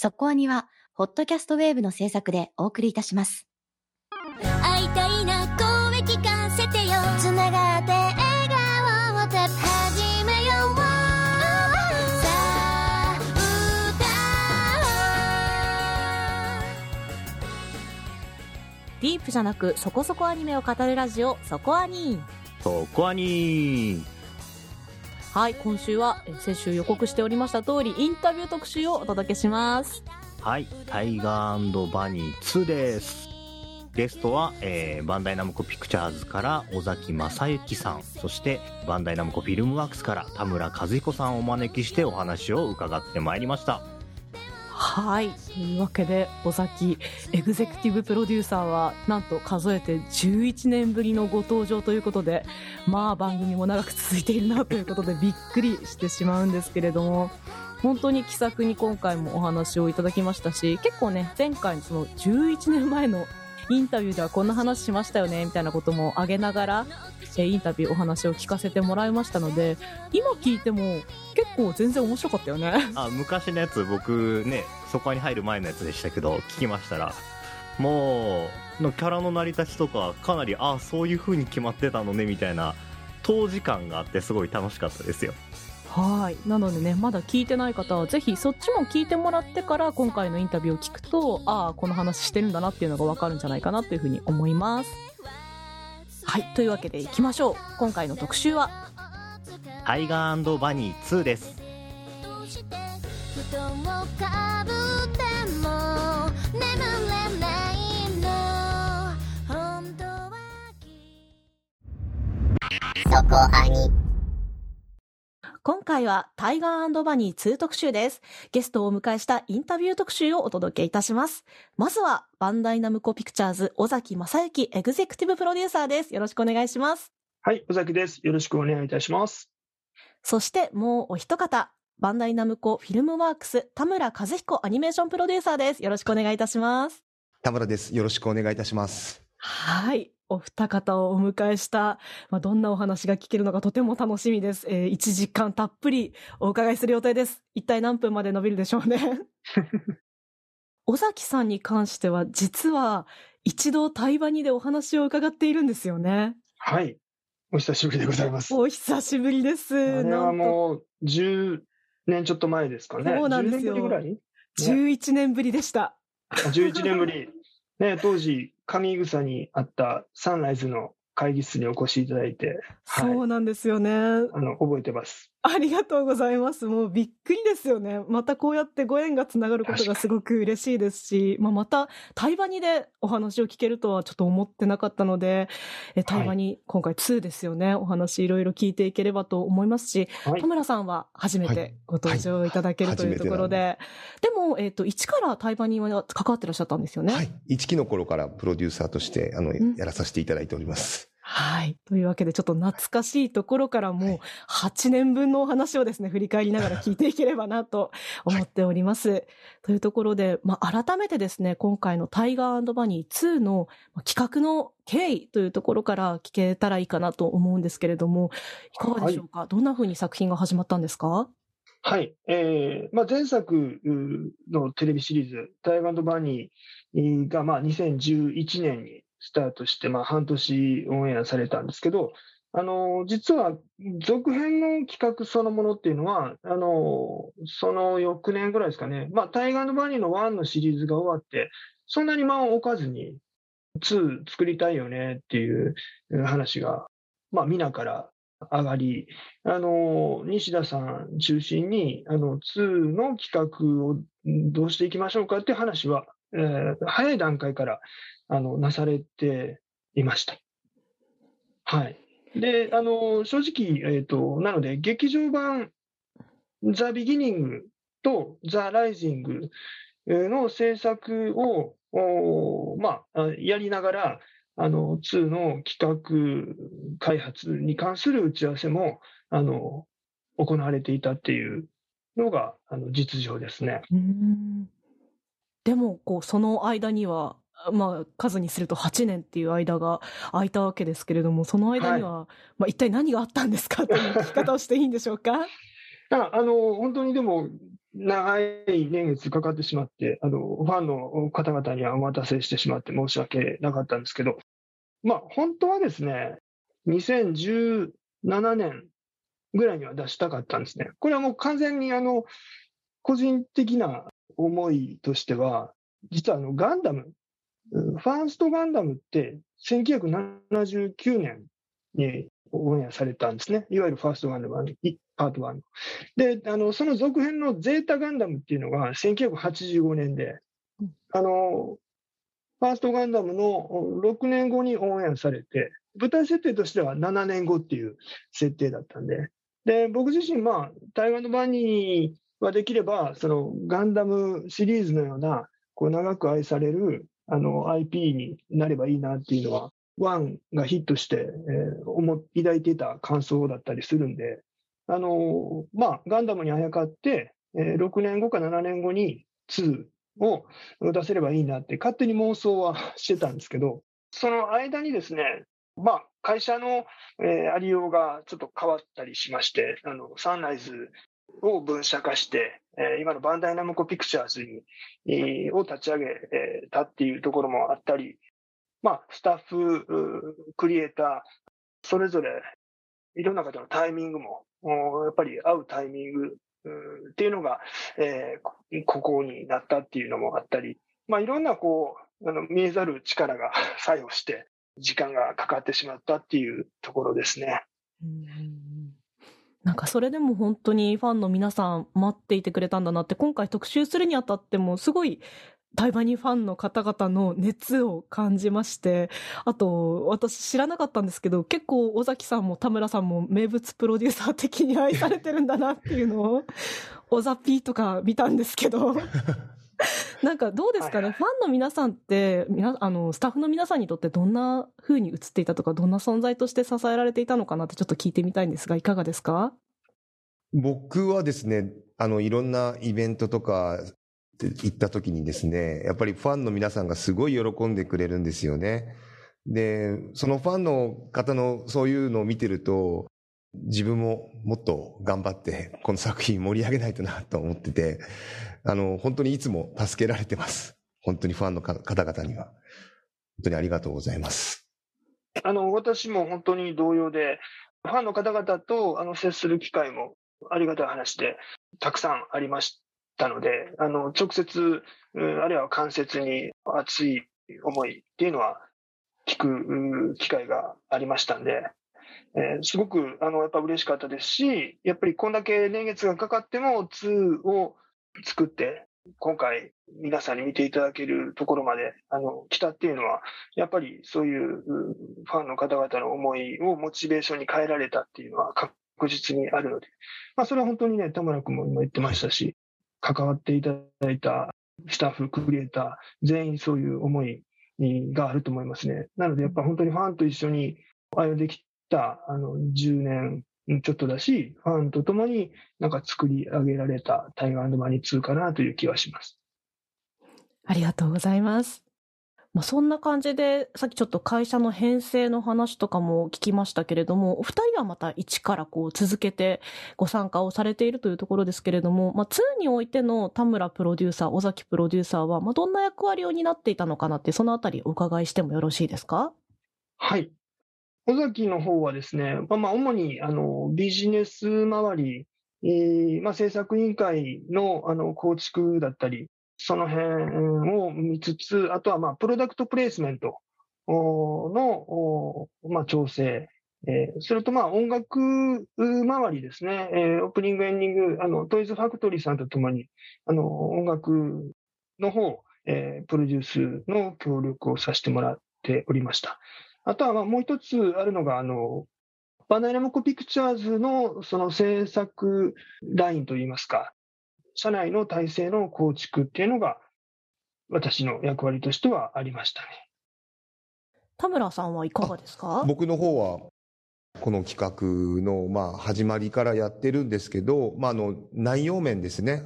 そこアニは、ホットキャストウェーブの制作でお送りいたします。会いたいな声聞かせてよ。つながって笑顔を始めよう。さあディープじゃなくそこそこアニメを語るラジオそこアニそこはにはい今週は先週予告しておりました通りインタビュー特集をお届けしますはい、タイガーバニー2です。ゲストは、えーバンダイナムコピクチャーズから尾崎正幸さん、そしてバンダイナムコフィルムワークスから田村和彦さんをお招きしてお話を伺ってまいりました。はい。というわけで尾崎エグゼクティブプロデューサーはなんと数えて11年ぶりのご登場ということでまあ番組も長く続いているなということでびっくりしてしまうんですけれども本当に気さくに今回もお話をいただきましたし結構ね前回のその11年前のインタビューではこんな話しましたよねみたいなことも挙げながらえーインタビューお話を聞かせてもらいましたので今聞いても結構全然面白かったよねあ、昔のやつ僕ね、そこに入る前のやつでしたけど、聞きましたら、もう、のキャラの成り立ちとか、かなり、あそういう風に決まってたのね、みたいな、当時感があってすごい楽しかったですよ。はい。なのでね、まだ聞いてない方は、ぜひそっちも聞いてもらってから、今回のインタビューを聞くと、ああ、この話してるんだなっていうのがわかるんじゃないかなというふうに思います。はい。というわけで行きましょう。今回の特集は、タイガーバニー2です。どうして今回はタイガーバニー2特集です。ゲストをお迎えしたインタビュー特集をお届けいたします。まずは、バンダイナムコピクチャーズ、尾崎正幸エグゼクティブプロデューサーです。よろしくお願いします。はい、尾崎です。よろしくお願いいたします。そしてもうお一方、バンダイナムコフィルムワークス田村和彦アニメーションプロデューサーです。よろしくお願いいたします。田村です。よろしくお願いいたします。はい。お二方をお迎えした、まあ、どんなお話が聞けるのかとても楽しみです。えー、1時間たっぷりお伺いする予定です。一体何分まで伸びるでしょうね。尾崎さんに関しては、実は一度対話にでお話を伺っているんですよね。はい、お久しぶりでございます。お久しぶりです。あれはもう10年ちょっと前ですかね。そうなんですよ10年ぶりぐらい？11年ぶりでした。あ ?11 年ぶり。ね、当時、上草にあったサンライズの会議室にお越しいただいて、はいそうなんですよね。あの、覚えてます。ありがとうございます。もうびっくりですよね。またこうやってご縁がつながることがすごく嬉しいですし、まあ、また対話にでお話を聞けるとはちょっと思ってなかったので、え対話に今回2ですよね。お話いろいろ聞いていければと思いますし、はい田。村さんは初めはいてご登場いただける、はいというところで、でも、えっ、と、一から対話には関わってらっしゃったんですよね。はい。一期の頃からプロデューサーとして、あの、んやらさせていただいております。はい。というわけで、ちょっと懐かしいところからはもうい8年分のお話をですね、振り返りながら聞いていければなと 思っております。というところで、まあ、改めてですね、今回のタイガーバニー2のまあ企画の経緯というところから聞けたらいいかなと思うんですけれども、いかがでしょうか、どんな風に作品が始まったんですか？はい。えー、まあ、前作のテレビシリーズ、タイガーバニーが、まあ、2011年にスタートして、まあ、半年オンエアされたんですけど、あの、実は、続編の企画そのものっていうのは、あの、その翌年ぐらいですかね、まあ、タイガーバニーの1のシリーズが終わって、そんなに間を置かずに、2作りたいよねっていう話が、まあ、皆から上がり、あの、西田さん中心に、あの、2の企画をどうしていきましょうかっていう話は、えー早い段階から、あの、なされていました。はい。で、あの、正直、えっ、と、なので、劇場版、ザ・ビギニングとザ・ライジングの制作を、おま、あやりながら、あの、2の企画開発に関する打ち合わせも、あの、行われていたっていうのが、あの、実情ですね。うんでも、こう、その間には、まあ、数にすると8年っていう間が空いたわけですけれども、その間には、まあ、一体何があったんですかという聞き方をしていいんでしょうか？ああの、本当にでも、長い年月かかってしまって、あの、ファンの方々にはお待たせしてしまって申し訳なかったんですけど、まあ、本当はですね、2017年ぐらいには出したかったんですね。これはもう完全にあの、個人的な思いとしては、実はあの、ガンダム、ファーストガンダムって1979年にオンエアされたんですね。いわゆるファーストガンダムパート1の。で、あの、その続編のゼータガンダムっていうのが1985年で、あの、ファーストガンダムの6年後にオンエアされて、舞台設定としては7年後っていう設定だったんで、で、僕自身、まあ、台湾のバニーはできれば、そのガンダムシリーズのような、こう長く愛されるあの IP になればいいなっていうのは、ワンがヒットして、えー思抱いていた感想だったりするんで、あのまあ、ガンダムにあやかって、えー6年後か7年後に2を出せればいいなって勝手に妄想はしてたんですけど、その間にですね、まあ、会社の、えーありようがちょっと変わったりしまして、あのサンライズを分社化して、え今のバンダイナムコピクチャーズに、を立ち上げたっていうところもあったり、まあ、スタッフ、クリエイター、それぞれいろんな方のタイミングも、やっぱり合うタイミングっていうのが、えここになったっていうのもあったり、まあ、いろんなこう、あの見えざる力が 作用して、時間がかかってしまったっていうところですね。うんなんかそれでも本当にファンの皆さん待っていてくれたんだなって今回特集するにあたってもすごい台湾にファンの方々の熱を感じましてあと私知らなかったんですけど結構尾崎さんも田村さんも名物プロデューサー的に愛されてるんだなっていうのを尾ザピーとか見たんですけど。なんかどうですかね、はいはい。ファンの皆さんってみなあのスタッフの皆さんにとってどんな風に映っていたとかどんな存在として支えられていたのかなってちょっと聞いてみたいんですがいかがですか？僕はですね、あの、いろんなイベントとか行った時にですね、やっぱりファンの皆さんがすごい喜んでくれるんですよね。で、そのファンの方のそういうのを見てると、自分ももっと頑張って、この作品盛り上げないとなと思ってて、あの、本当にいつも助けられてます。本当にファンの方々には。本当にありがとうございます。あの、私も本当に同様で、ファンの方々とあの接する機会もありがたい話でたくさんありましたので、あの、直接、あるいは間接に熱い思いっていうのは聞く機会がありましたんで、えーすごく、あの、やっぱ嬉しかったですし、やっぱりこんだけ年月がかかっても2を作って、今回皆さんに見ていただけるところまで、あの、来たっていうのは、やっぱりそういうファンの方々の思いをモチベーションに変えられたっていうのは確実にあるので、まあそれは本当にね、田村君も今言ってましたし、関わっていただいたスタッフ、クリエイター、全員そういう思いがあると思いますね。なのでやっぱ本当にファンと一緒に歩んできたあの10年ちょっとだし、ファンと共になんか作り上げられたタイガーマニ2かなという気はします。ありがとうございます。まあ、そんな感じで、さっきちょっと会社の編成の話とかも聞きましたけれども、お二人はまた一からこう続けてご参加をされているというところですけれども、まあ、2においての田村プロデューサー、尾崎プロデューサーは、まあ、どんな役割を担っていたのかなって、そのあたりお伺いしてもよろしいですか？はい。尾崎の方はですね、まあ、主にあのビジネス周り、えーまあ、制作委員会のあの構築だったり、その辺を見つつ、あとはまあプロダクトプレイスメントのまあ調整、えーそれとまあ音楽周りですね、えーオープニング、エンディング、あのトイズファクトリーさんとともにあの音楽の方、えープロデュースの協力をさせてもらっておりました。あとはまあもう一つあるのが、あの、バナナムコピクチャーズのその制作ラインといいますか、社内の体制の構築っていうのが、私の役割としてはありましたね。田村さんはいかがですか？僕の方は、この企画の、まあ、始まりからやってるんですけど、まあ、あの、内容面ですね。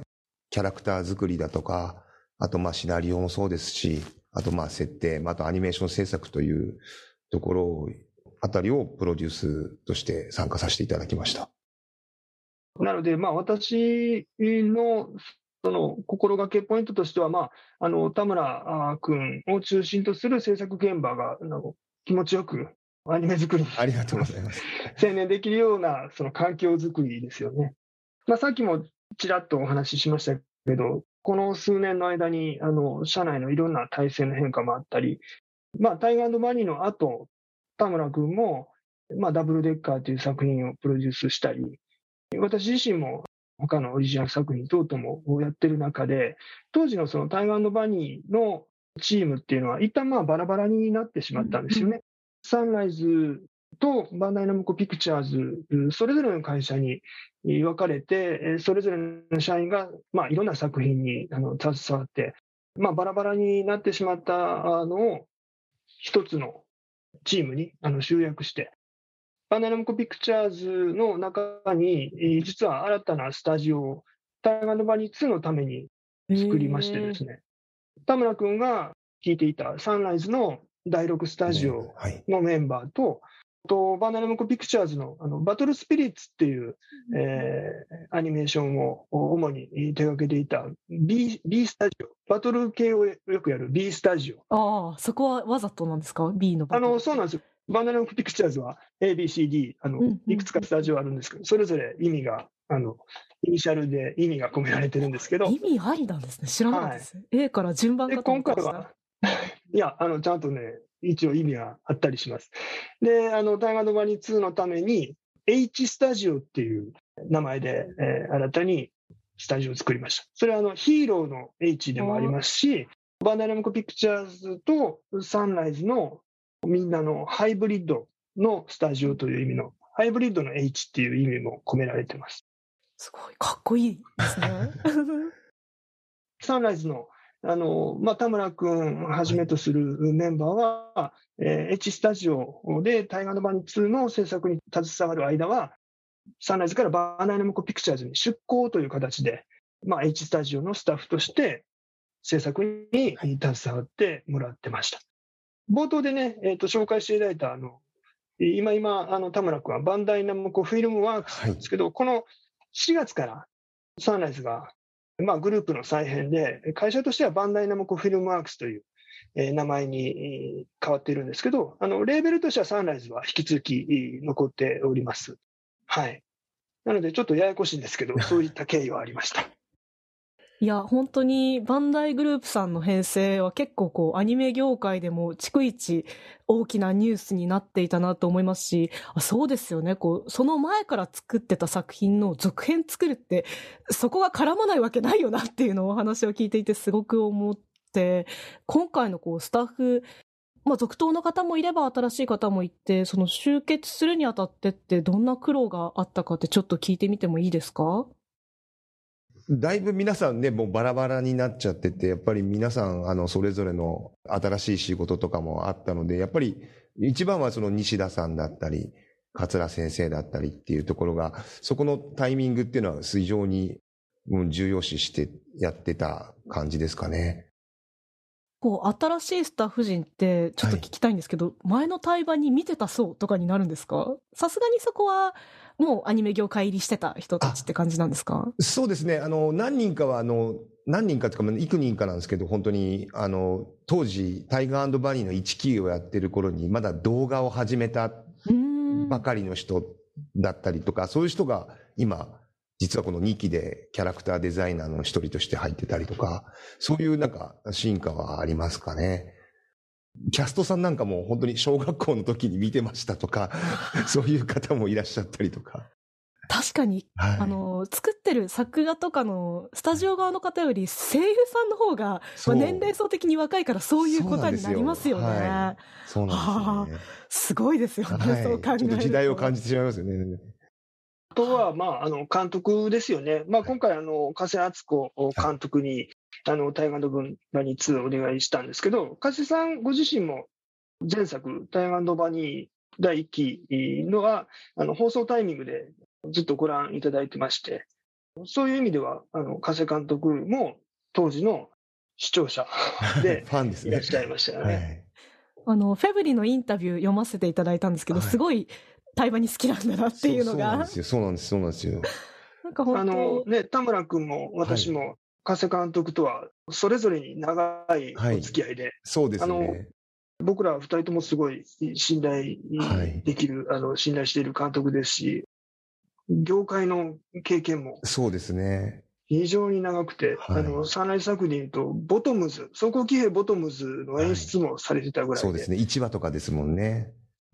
キャラクター作りだとか、あと、まあ、シナリオもそうですし、あと、まあ、設定、まああと、アニメーション制作というところあたりをプロデュースとして参加させていただきました。なので、まあ、私のその心がけポイントとしては、まあ、あの田村君を中心とする制作現場が気持ちよくアニメ作りにありがとうございます。専念できるようなその環境づくりですよね。まあ、さっきもちらっとお話ししましたけど、この数年の間にあの社内のいろんな体制の変化もあったり、まあ、タイガーバニーの後、田村君も、まあ、ダブルデッカーという作品をプロデュースしたり、私自身も他のオリジナル作品等々もやってる中で、当時のそのタイガーバニーのチームっていうのは、一旦まあバラバラになってしまったんですよね。サンライズとバンダイナムコピクチャーズ、それぞれの会社に分かれて、それぞれの社員が、まあ、いろんな作品にあの携わって、まあ、バラバラになってしまったのを一つのチームにあの集約して、バンダイナムコピクチャーズの中に、実は新たなスタジオをタイガーバニー2のために作りましてですね、田村君が聞いていたサンライズの第6スタジオのメンバーと、とバナナムコピクチャーズのあのバトルスピリッツっていう、えー、アニメーションを主に手掛けていた B, B スタジオ、バトル系をよくやる B スタジオ。ああ、そこはわざとなんですか ?B のあの、そうなんですよ。バナナムコピクチャーズは A, B, C, D、あの、いくつかスタジオあるんですけど、それぞれ意味が、あの、イニシャルで意味が込められてるんですけど。意味ありなんですね。知らなかったです。はい、A から順番かと思った今回は、いや、あの、ちゃんとね、一応意味があったりします。で、あの、大河のバニ2のために、H スタジオっていう名前で、えー、新たにスタジオを作りました。それはあのヒーローの H でもありますし、バンダイナムコピクチャーズとサンライズのみんなのハイブリッドのスタジオという意味の、ハイブリッドの H っていう意味も込められてます。すごい、かっこいいですね。サンライズのあの、まあ、田村君はじめとするメンバーは、えー、H スタジオでタイガーのバニ2の制作に携わる間は、サンライズからバーナイナムコピクチャーズに出向という形で、まあ、H スタジオのスタッフとして制作に携わってもらってました。冒頭でね、えー、と紹介していただいた、あの、今今、あの、田村君はバンダイナムコフィルムワークスなんですけど、はい、この4月からサンライズがまあ、グループの再編で、会社としてはバンダイナムコフィルムワークスという、えー、名前に変わっているんですけど、あの、レーベルとしてはサンライズは引き続き残っております。はい。なので、ちょっとややこしいんですけど、そういった経緯はありました。いや、本当にバンダイグループさんの編成は結構こうアニメ業界でも逐一大きなニュースになっていたなと思いますし、あそうですよね。こう、その前から作ってた作品の続編作るって、そこが絡まないわけないよなっていうのをお話を聞いていてすごく思って、今回のこうスタッフ、まあ、続投の方もいれば新しい方もいて、その集結するにあたってってどんな苦労があったかってちょっと聞いてみてもいいですか？だいぶ皆さんね、もうバラバラになっちゃってて、やっぱり皆さん、あの、それぞれの新しい仕事とかもあったので、やっぱり一番はその西田さんだったり、桂先生だったりっていうところが、そこのタイミングっていうのは非常に重要視してやってた感じですかね。こう、新しいスタッフ陣って、ちょっと聞きたいんですけど、はい、前の対話に見てたそうとかになるんですか？さすがにそこは、もうアニメ業界入りしてた人たちって感じなんですか？そうですね。あの、何人かは、あの、何人かというか、幾人かなんですけど、本当に、あの、当時、タイガーバニーの1期をやってる頃に、まだ動画を始めたばかりの人だったりとか、そういう人が今、実はこの2期でキャラクターデザイナーの一人として入ってたりとか、そういうなんか進化はありますかね。キャストさんなんかも本当に小学校の時に見てましたとか、そういう方もいらっしゃったりとか。確かに、はい、あの、作ってる作画とかのスタジオ側の方より声優さんの方が、まあ、年齢層的に若いからそういうことになりますよね。そうなんですよ、ね、すごいですよね、はい、そう考えると。ちょっと時代を感じてしまいますよね。あとは、まあ、あの、監督ですよね。まあ、今回、あの、加瀬敦子監督に、あの、大河の分バニー2をお願いしたんですけど、加瀬さんご自身も前作、大河のバニー第1期のは、あの、放送タイミングでずっとご覧いただいてまして、そういう意味では、あの、加瀬監督も当時の視聴者で ファンですね。いらっしゃいましたよね。はいあの、フェブリのインタビュー読ませていただいたんですけど、はい、すごい対話に好きなんだなっていうのが。そうなんですよ、そうなんです、そうなんですよ。なんかあ本当、のね、田村君も私も、加瀬監督とはそれぞれに長いお付き合いで、そうですあのね。僕ら二人ともすごい信頼はいできる、あの信頼している監督ですし、業界の経験もそうですね。非常に長くて、はいあのサンライズ作でいうと、ボトムズ、走行騎兵ボトムズの演出もされてたぐらいで、そうですね。1話とかですもんね。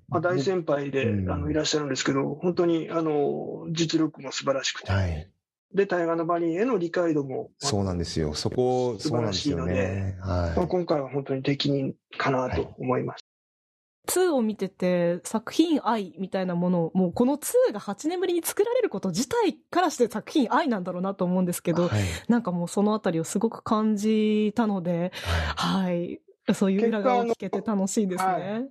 まあ、大先輩で、うんあのいらっしゃるんですけど、本当にあの実力も素晴らしくて、はい。で、大河のバニーへの理解度も、そうなんですよ。そこ、素晴らそうなんですよしいのでね。まあ、は今回は本当に適任かなと思います。2を見てて作品愛みたいなものをもうこの2が8年ぶりに作られること自体からして作品愛なんだろうなと思うんですけい。ど、はい。なんかもうそのあたりをすごく感じたので、はい。そういう裏側を聞けて楽しいですね。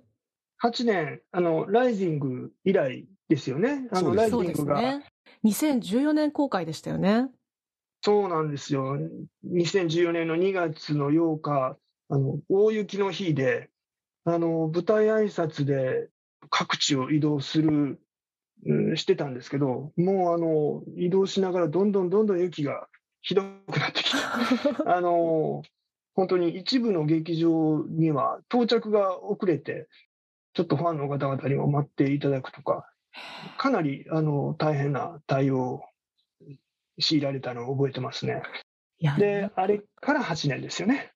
8年、あの、ライジング以来ですよね。あの、そうですライジングが。2014年公開でしたよね。そうなんですよ。2014年の2月の8日、あの、大雪の日で、あの、舞台挨拶で各地を移動する、うんしてたんですけど、もうあの、移動しながらどんどんどんどん雪がひどくなってきて、あの、本当に一部の劇場には到着が遅れて、ちょっとファンの方々にも待っていただくとか、かなりあの大変な対応を強いられたのを覚えてますね。で、あれから8年ですよね。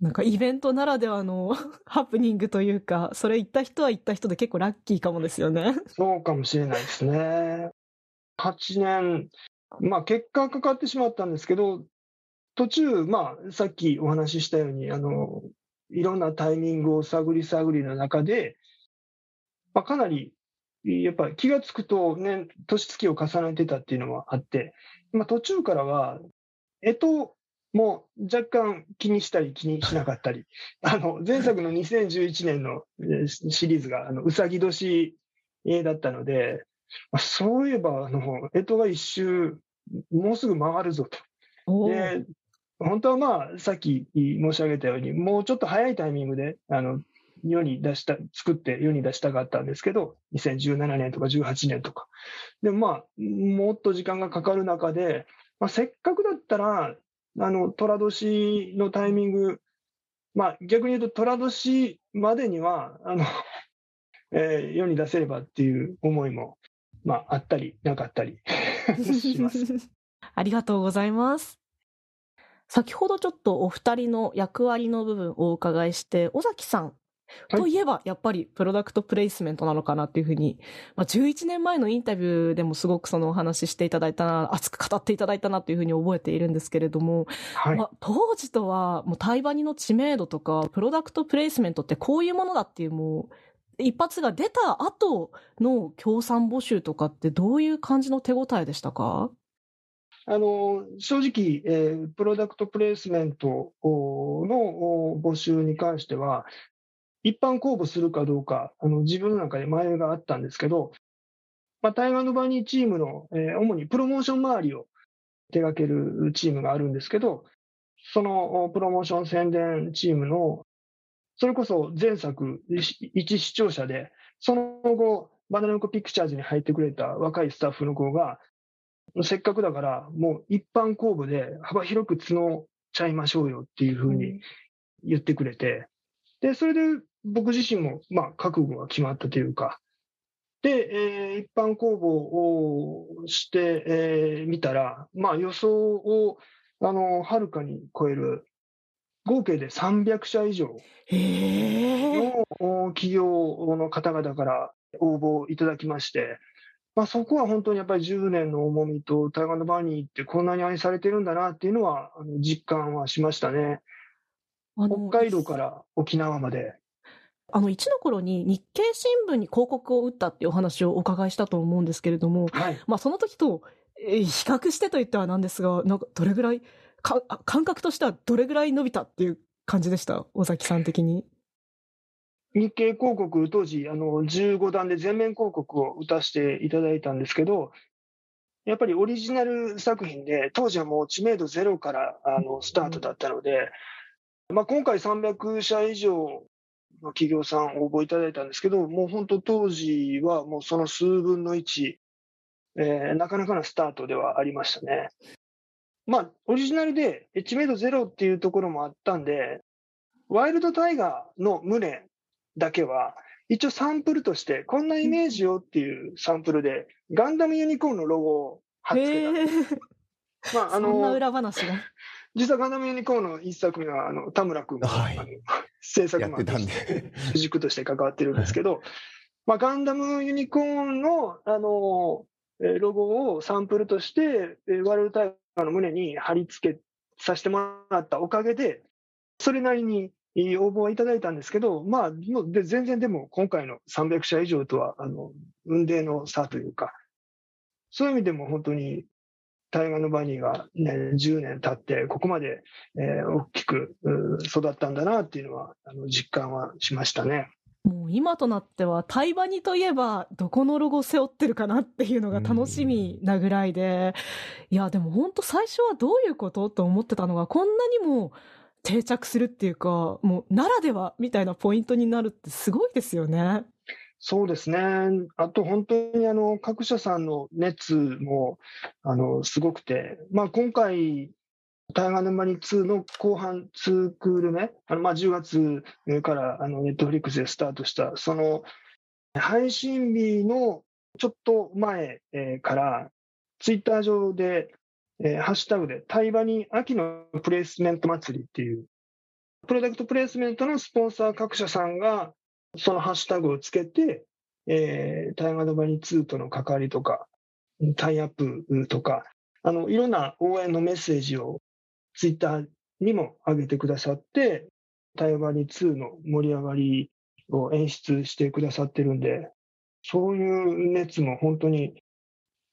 なんかイベントならではの ハプニングというか、それ行った人は行った人で結構ラッキーかもですよね。そうかもしれないですね。8年、まあ結果かかってしまったんですけど、途中、まあさっきお話ししたように、あの、いろんなタイミングを探り探りの中で、まあ、かなり、やっぱり気がつくとね、年月を重ねてたっていうのもあって、まあ、途中からは、えとも若干気にしたり気にしなかったり、あの、前作の2011年のえーシシリーズが、あの、うさぎ年えーだったので、まあそういえば、あの、えとが一周、もうすぐ回るぞと。で、本当はまあ、さっき申し上げたように、もうちょっと早いタイミングで、あの、世に出した、作って世に出したかったんですけど、2017年とか18年とか。でもまあ、もっと時間がかかる中で、まあ、せっかくだったら、あの、寅年のタイミング、まあ、逆に言うと寅年までには、あの、えー世に出せればっていう思いも、まあ、あったり、なかったり します。ありがとうございます。先ほどちょっとお二人の役割の部分をお伺いして、尾崎さんはい。といえばやっぱりプロダクトプレイスメントなのかなっていうふうに、まあ、11年前のインタビューでもすごくそのお話ししていただいたな、熱く語っていただいたなっていうふうに覚えているんですけれども、はい。ま。あ、当時とはもう対バニの知名度とかプロダクトプレイスメントってこういうものだっていうもう一発が出た後の協賛募集とかってどういう感じの手応えでしたか？あの正直、えープロダクトプレイスメントおのお募集に関しては、一般公募するかどうか、あの自分の中で迷いがあったんですけど、まあ、タイガーバニーチームの、えー主にプロモーション周りを手掛けるチームがあるんですけど、そのおプロモーション宣伝チームの、それこそ前作、い一視聴者で、その後、バナナムコピクチャーズに入ってくれた若いスタッフの子が、せっかくだから、もう一般公募で幅広く募っちゃいましょうよっていうふうに言ってくれて、で、それで僕自身も、まあ、覚悟が決まったというか、で、えー一般公募をしてみ、えー見たら、まあ、予想を、あの、はるかに超える、合計で300社以上。のお企業の方々から応募いただきまして、まあ、そこは本当にやっぱり10年の重みと、台湾のバニーってこんなに愛されてるんだなっていうのは、実感はしましたね。北海道から沖縄まで。あの、一の頃に日経新聞に広告を打ったっていうお話をお伺いしたと思うんですけれども、はい。まあその時と、えー比較してと言ってはなんですが、なんかどれぐらい、かあ感覚としてはどれぐらい伸びたっていう感じでした？尾崎さん的に。日経広告、当時、あの、15段で全面広告を打たせていただいたんですけど、やっぱりオリジナル作品で、当時はもう知名度ゼロからあのスタートだったので、まあ、今回300社以上の企業さん応募いただいたんですけど、もう本当当時はもうその数分の1えーなかなかなスタートではありましたね。まあ、オリジナルでエッジメイドゼロっていうところもあったんで、ワイルドタイガーの胸だけは、一応サンプルとして、こんなイメージよっていうサンプルで、ガンダムユニコーンのロゴを貼っつけたんへです。え。まあ、あそんなの、裏話が。実はガンダムユニコーンの一作目は、あの、田村君が、はい制作マンとして軸として関わってるんですけど、まあ、ガンダムユニコーンの、あの、えーロゴをサンプルとして、えーワールドタイガーの胸に貼り付けさせてもらったおかげで、それなりにえー応募はいただいたんですけど、まあ、もうで全然でも今回の300社以上とは、あの、運命の差というか、そういう意味でも本当に、タイガーのバニーが、ね、10年経って、ここまで、えー大きく育ったんだなっていうのは、あの実感はしましたね。もう今となっては、タイバニといえば、どこのロゴ背負ってるかなっていうのが楽しみなぐらいで、いや、でも本当最初はどういうことと思ってたのが、こんなにも定着するっていうか、もうならではみたいなポイントになるってすごいですよね。そうですね。あと本当にあの各社さんの熱もあのすごくて、まあ、今回、タイガーのマニ2の後半2クール目、あのまあ10月からあのネットフリックスでスタートした、その配信日のちょっと前から、ツイッター上で、えーハッシュタグで、タイバニ秋のプレイスメント祭りっていう、プロダクトプレイスメントのスポンサー各社さんが、そのハッシュタグをつけて、えー、タイガードバニー2との関わりとか、タイアップとか、あの、いろんな応援のメッセージをツイッターにも上げてくださって、タイガードバニー2の盛り上がりを演出してくださってるんで、そういう熱も本当に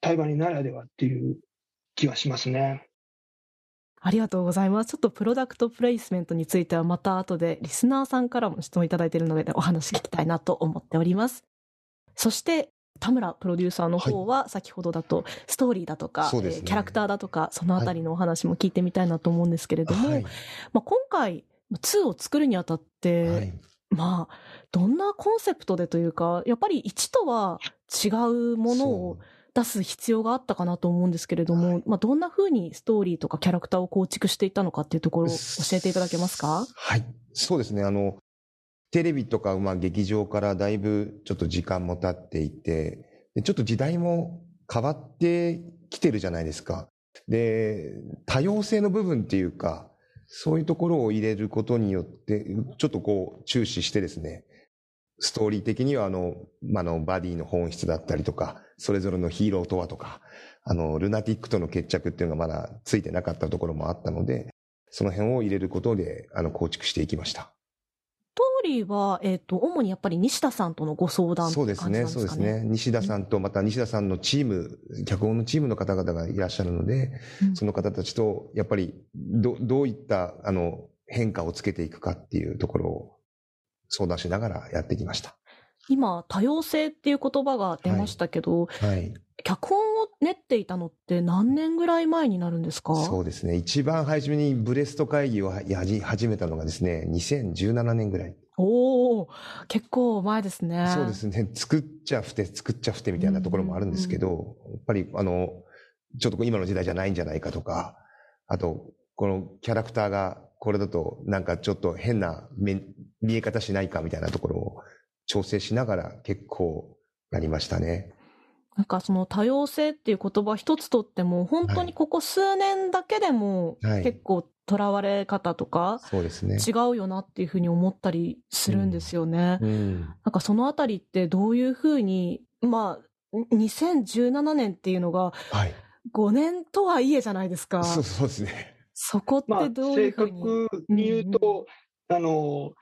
タイバニーならではっていう気はしますね。ありがとうございます。ちょっとプロダクトプレイスメントについてはまた後でリスナーさんからも質問いただいているのでお話聞きたいなと思っております。そして、田村プロデューサーの方は先ほどだとストーリーだとか、そうですねえーキャラクターだとかそのあたりのお話も聞いてみたいなと思うんですけれども、はい。まあ、今回2を作るにあたって、はい。まあどんなコンセプトでというかやっぱり1とは違うものを出す必要があったかなと思うんですけれども、はいまあ、どんな風にストーリーとかキャラクターを構築していったのかっていうところを教えていただけますか？はい。そうですね。あの、テレビとか、まあ、劇場からだいぶちょっと時間も経っていて、でちょっと時代も変わってきてるじゃないですか。で、多様性の部分っていうか、そういうところを入れることによって、ちょっとこう、注視してですね、ストーリー的にはあの、まあ、あの、バディの本質だったりとか、それぞれのヒーローとはとか、あの、ルナティックとの決着っていうのがまだついてなかったところもあったので、その辺を入れることで、あの、構築していきました。ストーリーは、えっ、と、主にやっぱり西田さんとのご相談ってそうですね。そうですね。西田さんと、また西田さんのチーム、脚本のチームの方々がいらっしゃるので、うんその方たちと、やっぱり、ど、どういった、あの、変化をつけていくかっていうところを相談しながらやってきました。今、多様性っていう言葉が出ましたけど、はい。脚本を練っていたのって何年ぐらい前になるんですか？そうですね。一番初めにブレスト会議をやり始めたのがですね、2017年ぐらい。おお結構前ですね。そうですね。作っちゃふて、作っちゃふてみたいなところもあるんですけど、やっぱり、あの、ちょっと今の時代じゃないんじゃないかとか、あと、このキャラクターがこれだとなんかちょっと変な見見え方しないかみたいなところを調整しながら結構やりましたね。なんかその多様性っていう言葉一つとっても、本当にここ数年だけでもはい結構囚われ方とかそうですね。違うよなっていうふうに思ったりするんですよね。うん。なんかそのあたりってどういうふうに、まあ、2017年っていうのがはい。5年とはいえじゃないですか。そうそうですね。そこっまあて、どういう正ふうに？確に言うと、あの、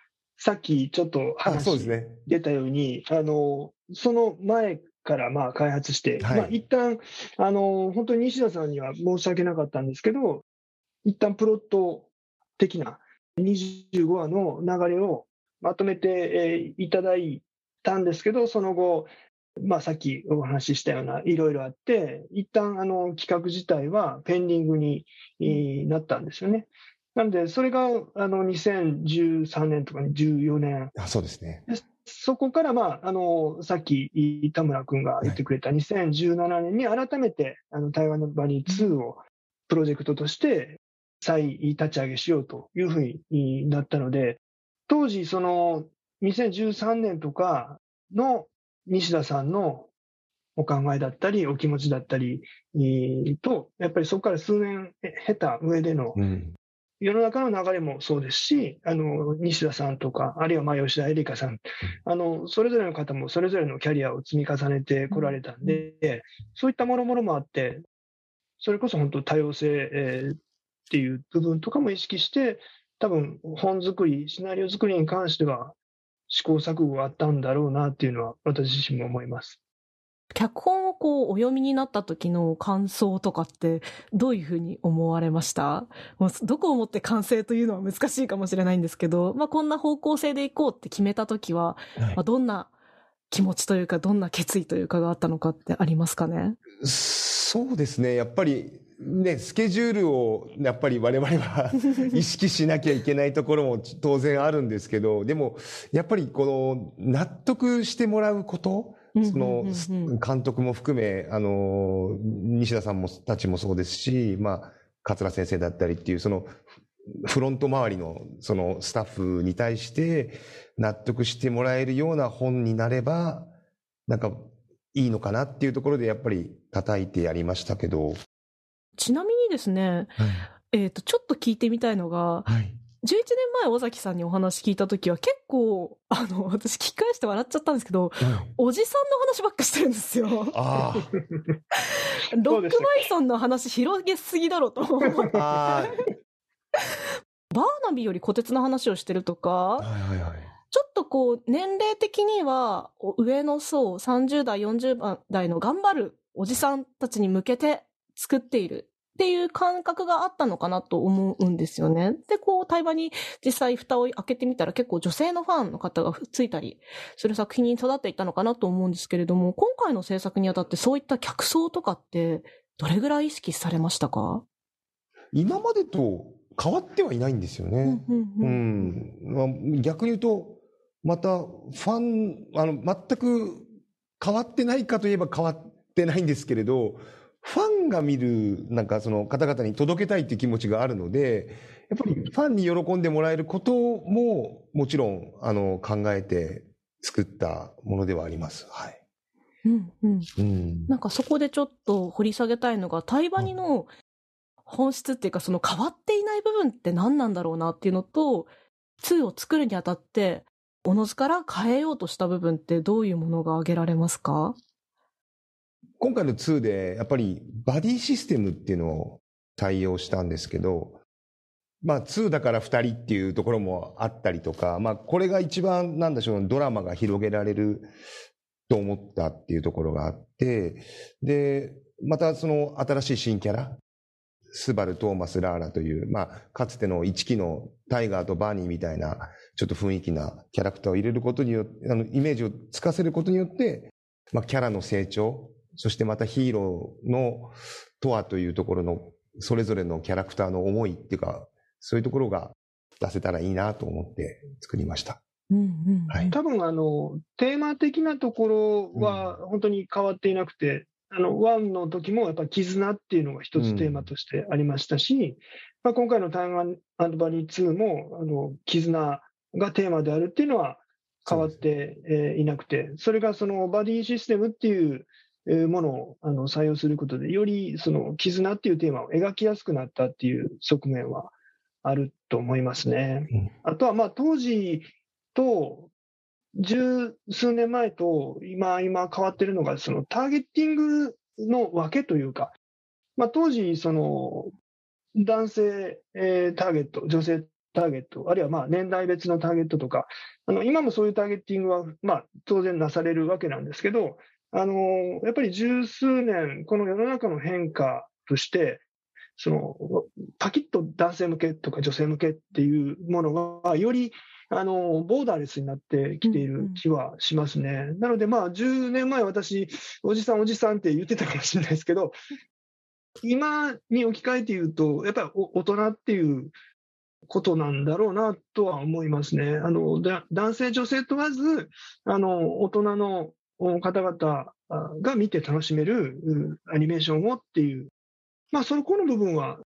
さっきちょっとあ、そう話ですね。出たように、あの、その前からまあ開発して、はいまあ一旦、あの、本当に西田さんには申し訳なかったんですけど、一旦プロット的な25話の流れをまとめて、えーいただいたんですけど、その後、まあさっきお話ししたようないろいろあって、一旦あの企画自体はペンディングに、えーなったんですよね。なので、それがあの2013年とかに14年、あ、そうですね。そこから、まあ、あの、さっき田村君が言ってくれた2017年に改めて、あの、台湾のバニー2をプロジェクトとして再立ち上げしようというふうになったので、当時、その、2013年とかの西田さんのお考えだったり、お気持ちだったりと、やっぱりそこから数年経た上でのうん。世の中の流れもそうですし、あの、西田さんとか、あるいはまあ吉田絵里香さん、あの、それぞれの方もそれぞれのキャリアを積み重ねてこられたんで、そういったもろもろもあって、それこそ本当多様性、えーっていう部分とかも意識して、多分本作り、シナリオ作りに関しては試行錯誤があったんだろうなっていうのは私自身も思います。脚本をこうお読みになった時の感想とかってどういうふうに思われました？もうどこをもって完成というのは難しいかもしれないんですけど、まあ、こんな方向性でいこうって決めた時は、はい。まあ、どんな気持ちというかどんな決意というかがあったのかってありますかね？そうですね。やっぱり、ね、スケジュールを、やっぱり我々は意識しなきゃいけないところも当然あるんですけど、でも、やっぱりこの、納得してもらうこと、その、監督も含め、あの、西田さんも、たちもそうですし、まあ、桂先生だったりっていう、その、フロント周りの、その、スタッフに対して、納得してもらえるような本になれば、なんか、いいのかなっていうところで、やっぱり叩いてやりましたけど。ちなみにですね、えっ、と、ちょっと聞いてみたいのが、はい。11年前尾崎さんにお話聞いた時は結構、あの、私聞き返して笑っちゃったんですけど、おじさんの話ばっかしてるんですよ。あロックバイソンの話広げすぎだろと思って。あ、あバーナビーより小鉄の話をしてるとあ、か、はいはいはい。ちょっとこう、年齢的には、お上の層、30代、40代の頑張るおじさんたちに向けて作っているっていう感覚があったのかなと思うんですよね。で、こう、対話に実際蓋を開けてみたら結構女性のファンの方がついたりする作品に育っていったのかなと思うんですけれども、今回の制作にあたってそういった客層とかって、どれぐらい意識されましたか？今までと変わってはいないんですよね。うんううんん。まあ、逆に言うと、また、ファン、あの、全く変わってないかといえば変わってないんですけれど、ファンが見る、なんかその方々に届けたいっていう気持ちがあるので、やっぱりファンに喜んでもらえることも、もちろん、あの、考えて作ったものではあります。はい。うんうんうん。なんかそこでちょっと掘り下げたいのが、対話にの本質っていうか、その変わっていない部分って何なんだろうなっていうのと、2を作るにあたって、おのずから変えようとした部分ってどういうものが挙げられますか？今回の2で、やっぱりバディシステムっていうのを対応したんですけど、まあ2だから2人っていうところもあったりとか、まあこれが一番なんでしょう、ドラマが広げられると思ったっていうところがあって、で、またその新しい新キャラ、スバル、トーマス、ラーラという、まあかつての一期のタイガーとバーニーみたいなちょっと雰囲気なキャラクターを入れることによって、あのイメージをつかせることによって、まあキャラの成長、そしてまたヒーローのとはというところのそれぞれのキャラクターの思いっていうか、そういうところが出せたらいいなと思って作りました。うんうんはい。多分あの、テーマ的なところは本当に変わっていなくて、あの、ワンの時もやっぱ絆っていうのが一つテーマとしてありましたし、まあ、今回の台湾バニー2も、あの、絆がテーマであるっていうのは変わってえーいなくて、それがそのバディシステムっていうえーものをあの採用することで、よりその絆っていうテーマを描きやすくなったっていう側面はあると思いますね。あとはまあ当時と十数年前と今、今変わってるのが、そのターゲッティングの分けというか、まあ当時、その男性、えーターゲット、女性ターゲット、あるいはまあ年代別のターゲットとか、あの今もそういうターゲッティングはまあ当然なされるわけなんですけど、あのやっぱり十数年、この世の中の変化として、そのパキッと男性向けとか女性向けっていうものが、よりあのボーダーレスになってきている気はしますね。なので、まあ、10年前、私、おじさん、おじさんって言ってたかもしれないですけど、今に置き換えて言うと、やっぱりお大人っていうことなんだろうなとは思いますね。あのだ男性、女性問わず、あの大人の方々が見て楽しめるアニメーションをっていう、まあ、そのこの部分は、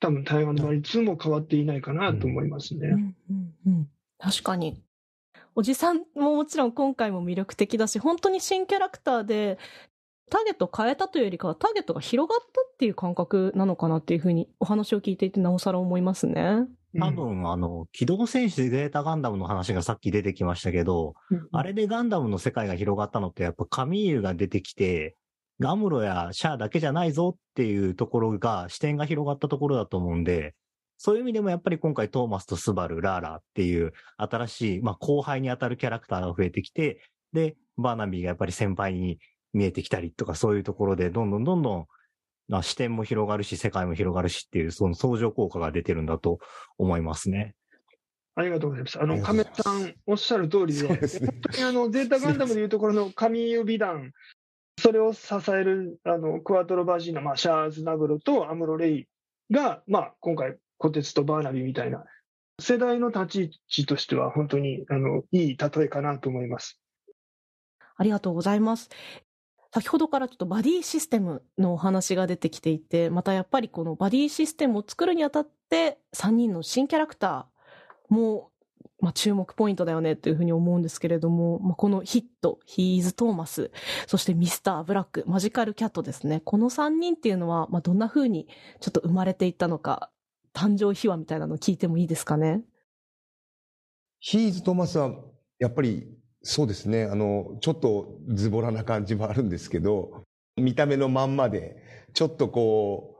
多分台湾の割2も変わっていないかなと思いますね。うんうんうん確かに。おじさんももちろん今回も魅力的だし、本当に新キャラクターで、ターゲットを変えたというよりかは、ターゲットが広がったっていう感覚なのかなっていうふうにお話を聞いていてなおさら思いますね。多分、あの、機動戦士ゼータガンダムの話がさっき出てきましたけど、うんあれでガンダムの世界が広がったのってやっぱカミーユが出てきて、ガムロやシャアだけじゃないぞっていうところが、視点が広がったところだと思うんで、そういう意味でもやっぱり今回トーマスとスバル、ラーラっていう新しい、まあ後輩に当たるキャラクターが増えてきて、で、バーナビーがやっぱり先輩に見えてきたりとかそういうところで、どんどんどんどん、まあ、視点も広がるし、世界も広がるしっていう、その相乗効果が出てるんだと思いますね。ありがとうございます。あの、亀さんおっしゃる通りで、ですね本当にあの、ゼータガンダムでいうところの神指団、それを支える、あの、クワトロバジーナ、まあ、シャーズナブロとアムロレイが、まあ、今回、コテツとバーナビーみたいな、世代の立ち位置としては、本当に、あの、いい例えかなと思います。ありがとうございます。先ほどからちょっとバディシステムのお話が出てきていて、またやっぱりこのバディシステムを作るにあたって、3人の新キャラクターも、まあ、注目ポイントだよねというふうに思うんですけれども、まあ、このヒット、ヒーズ・トーマス、そしてミスター・ブラック、マジカル・キャットですね。この3人っていうのは、まあ、どんなふうにちょっと生まれていったのか、誕生秘話みたいなのを聞いてもいいですかね？ヒーズ・トーマスは、やっぱり、そうですね、あの、ちょっとズボラな感じもあるんですけど、見た目のまんまで、ちょっとこ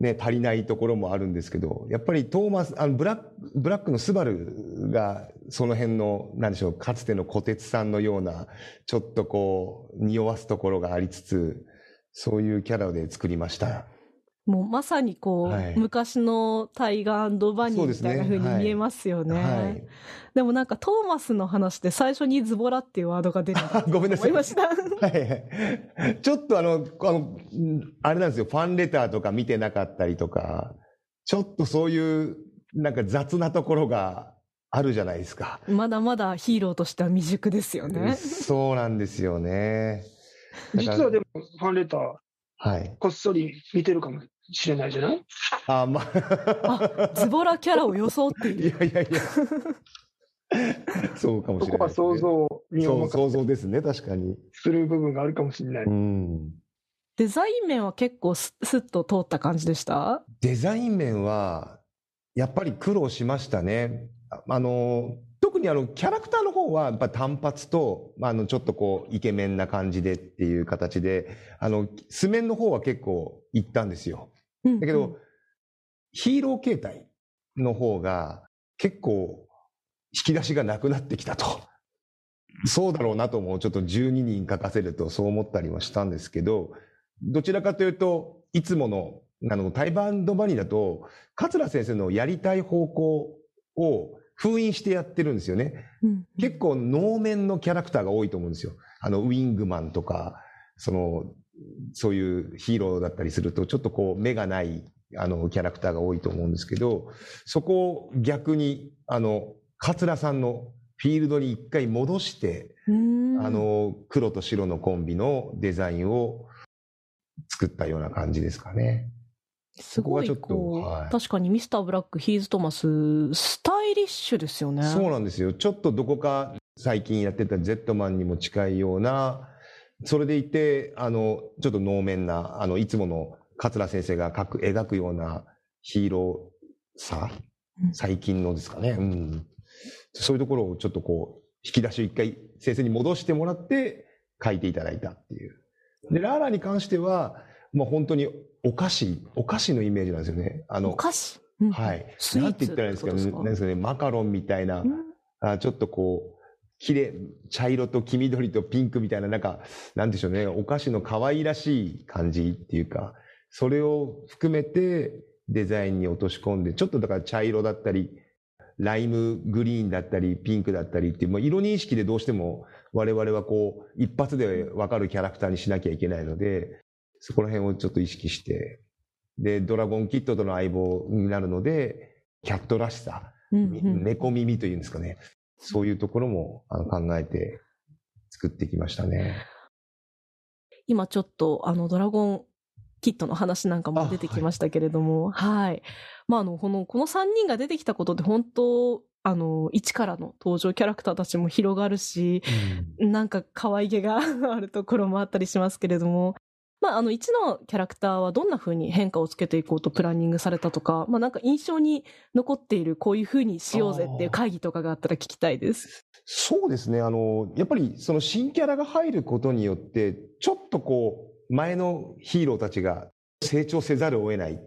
う、ね、足りないところもあるんですけど、やっぱりトーマス、あの、ブラック、ブラックのスバルが、その辺の、なんでしょう、かつての小鉄さんのような、ちょっとこう、匂わすところがありつつ、そういうキャラで作りました。もうまさにこう、はい昔のタイガーバニーみたいな風に見えますよね。はい。でもなんかトーマスの話で最初にズボラっていうワードが出るなと ごめんなさい。思いました。はいはい。ちょっとあの、あの、うんあれなんですよ、ファンレターとか見てなかったりとか、ちょっとそういう、なんか雑なところがあるじゃないですか。まだまだヒーローとしては未熟ですよね。そうなんですよね。実はでも、ファンレター、はい。こっそり見てるかもしれないじゃない？あ、まあ。あ、ズボラキャラを装っていいる。やいやいや。そうかもしれないね、そこは想像にう、任想像ですね、確かに。せする部分があるかもしれない。うん。デザイン面は結構ススッと通った感じでした？デザイン面は、やっぱり苦労しましたね。ああの、特にあの、キャラクターの方は、やっぱ単発と、まあ、あの、ちょっとこう、イケメンな感じでっていう形で、あの、素面の方は結構行ったんですよ。だだけど、ヒーロー形態の方が結構引き出しがなくなってきたと。そうだろうなともちょっと12人書かせるとそう思ったりはしたんですけど、どちらかというと、いつもの、あの、タイバンドバニーだと、桂先生のやりたい方向を封印してやってるんですよね。結構能面のキャラクターが多いと思うんですよ。あの、ウィングマンとか、その、そういうヒーローだったりすると、ちょっとこう、目がない、あの、キャラクターが多いと思うんですけど、そこを逆に、あの、桂さんのフィールドに一回戻して、うんあ、の、黒と白のコンビのデザインを作ったような感じですかね。すごいそこがちょっとこう、はい確かにミスターブラック、ヒーズ・トーマス、スタイリッシュですよね。そうなんですよ。ちょっとどこか最近やってた Z マンにも近いような、それでいて、あの、ちょっと能面な、あの、いつもの桂先生が描く、描くようなヒーローさうん、最近のですかね。うん。そういうところをちょっとこう、引き出しを一回先生に戻してもらって書いていただいたっていう。で、ラーラに関しては、もう本当にお菓子、お菓子のイメージなんですよね。あの、お菓子？うんはい。なんて言ったらいいんですかってことですかなんですかね、マカロンみたいな、うんあちょっとこう、綺麗、茶色と黄緑とピンクみたいな、なんか、なんでしょうね、お菓子の可愛らしい感じっていうか、それを含めてデザインに落とし込んで、ちょっとだから茶色だったり、ライムグリーンだったり、ピンクだったりっていう、もう色認識でどうしても我々はこう、一発でわかるキャラクターにしなきゃいけないので、そこら辺をちょっと意識して、で、ドラゴンキットとの相棒になるので、キャットらしさ、うんうん。猫耳というんですかね。そういうところもあの考えて作ってきましたね。今ちょっと、あの、ドラゴンキットの話なんかも出てきましたけれども、はい、まあ、あの、この、この3人が出てきたことで本当、あの、一からの登場キャラクターたちも広がるし、なんか可愛げが あるところもあったりしますけれども、まあ、あの、1のキャラクターはどんな風に変化をつけていこうとプランニングされたとか、まあ、なんか印象に残っているこういう風にしようぜっていう会議とかがあったら聞きたいです。そうですね。あの、やっぱりその新キャラが入ることによって、ちょっとこう、前のヒーローたちが成長せざるを得ないっ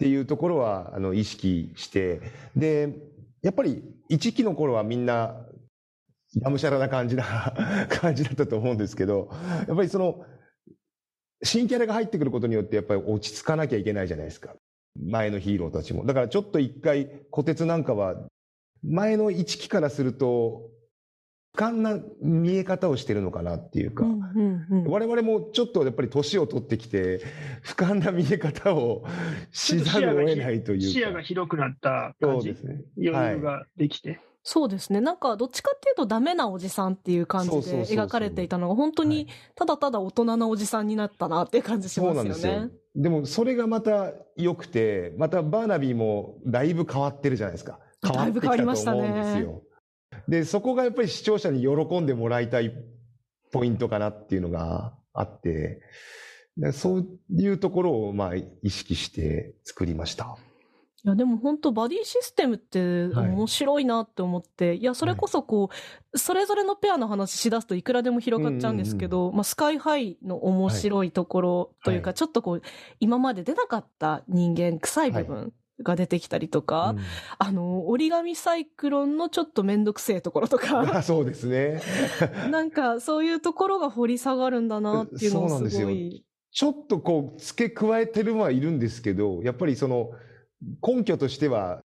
ていうところは、あの、意識して、で、やっぱり一期の頃はみんな、がむしゃらな感じな、感じだったと思うんですけど、やっぱりその、新キャラが入ってくることによって、やっぱり落ち着かなきゃいけないじゃないですか。前のヒーローたちも。だからちょっと一回、虎鉄なんかは、前の一期からすると、俯瞰な見え方をしてるのかなっていうか、うんうんうん我々もちょっとやっぱり年を取ってきて、俯瞰な見え方をしざるを得ないというか。視野が広くなった感じで、すね。余裕ができて。そうですね。なんか、どっちかっていうとダメなおじさんっていう感じで描かれていたのが、本当はにいただただ大人なおじさんになったなっていう感じしますよね。なんですよ。でもそれがまた良くて、またバーナビーもだいぶ変わってるじゃないですか。変わってきたと思うんですだいぶ変わりましたよ。で、そこがやっぱり視聴者に喜んでもらいたいポイントかなっていうのがあって、でそういうところをまあ意識して作りました。いや、でも本当バディシステムってはい。面白いなって思って、い、や、それこそこう、それぞれのペアの話しだすといくらでも広がっちゃうんですけど、まあ、スカイハイの面白いところというか、はい。ちょっとこう、今まで出なかった人間、臭い部分が出てきたりとか、うん。あの、折り紙サイクロンのちょっとめんどくせえところとか、あ そうですね。なんかそういうところが掘り下がるんだなっていうのをすごい。ちょっとこう付け加えてるのはいるんですけど、やっぱりその根拠としては、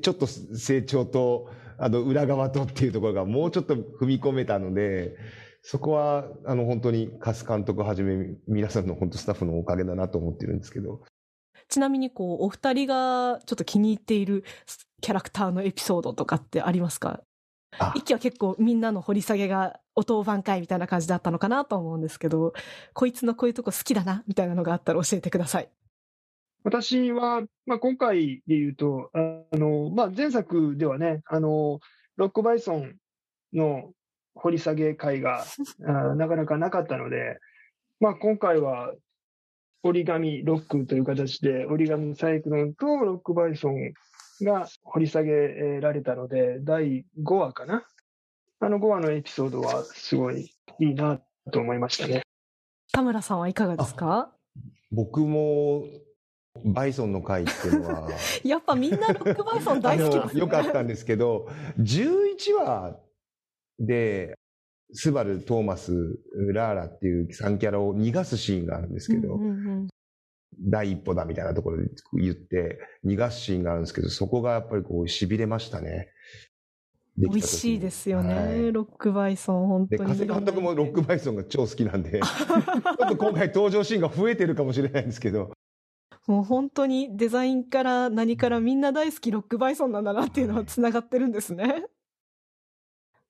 ちょっと成長と、あの裏側とっていうところがもうちょっと踏み込めたので、そこはあの本当にカス監督はじめ皆さんの本当スタッフのおかげだなと思ってるんですけど。ちなみにこう、お二人がちょっと気に入っているキャラクターのエピソードとかってありますか？あ一期は結構みんなの掘り下げがお当番会みたいな感じだったのかなと思うんですけど、こいつのこういうとこ好きだなみたいなのがあったら教えてください。私は、まあ、今回で言うと、あの、まあ、前作ではね、あの、ロックバイソンの掘り下げ会が あなかなかなかったので、まあ、今回は折り紙ロックという形で、折り紙サイクロンとロックバイソンが掘り下げられたので、第5話かな。あの5話のエピソードはすごいいいなと思いましたね。田村さんはいかがですか？僕もバイソンの回っていうのは、やっぱみんなロックバイソン大好きですね。よかったんですけど、11話で、スバル、トーマス、ラーラっていう3キャラを逃がすシーンがあるんですけど、うんうんうん第一歩だみたいなところで言って、逃がすシーンがあるんですけど、そこがやっぱりこう、痺れましたね。美味しいですよね、はいロックバイソン、本で、当に。加瀬監督もロックバイソンが超好きなんで、ちょっと今回登場シーンが増えてるかもしれないんですけど、もう本当にデザインから何からみんな大好きロックバイソンなんだなっていうのは繋がってるんですね。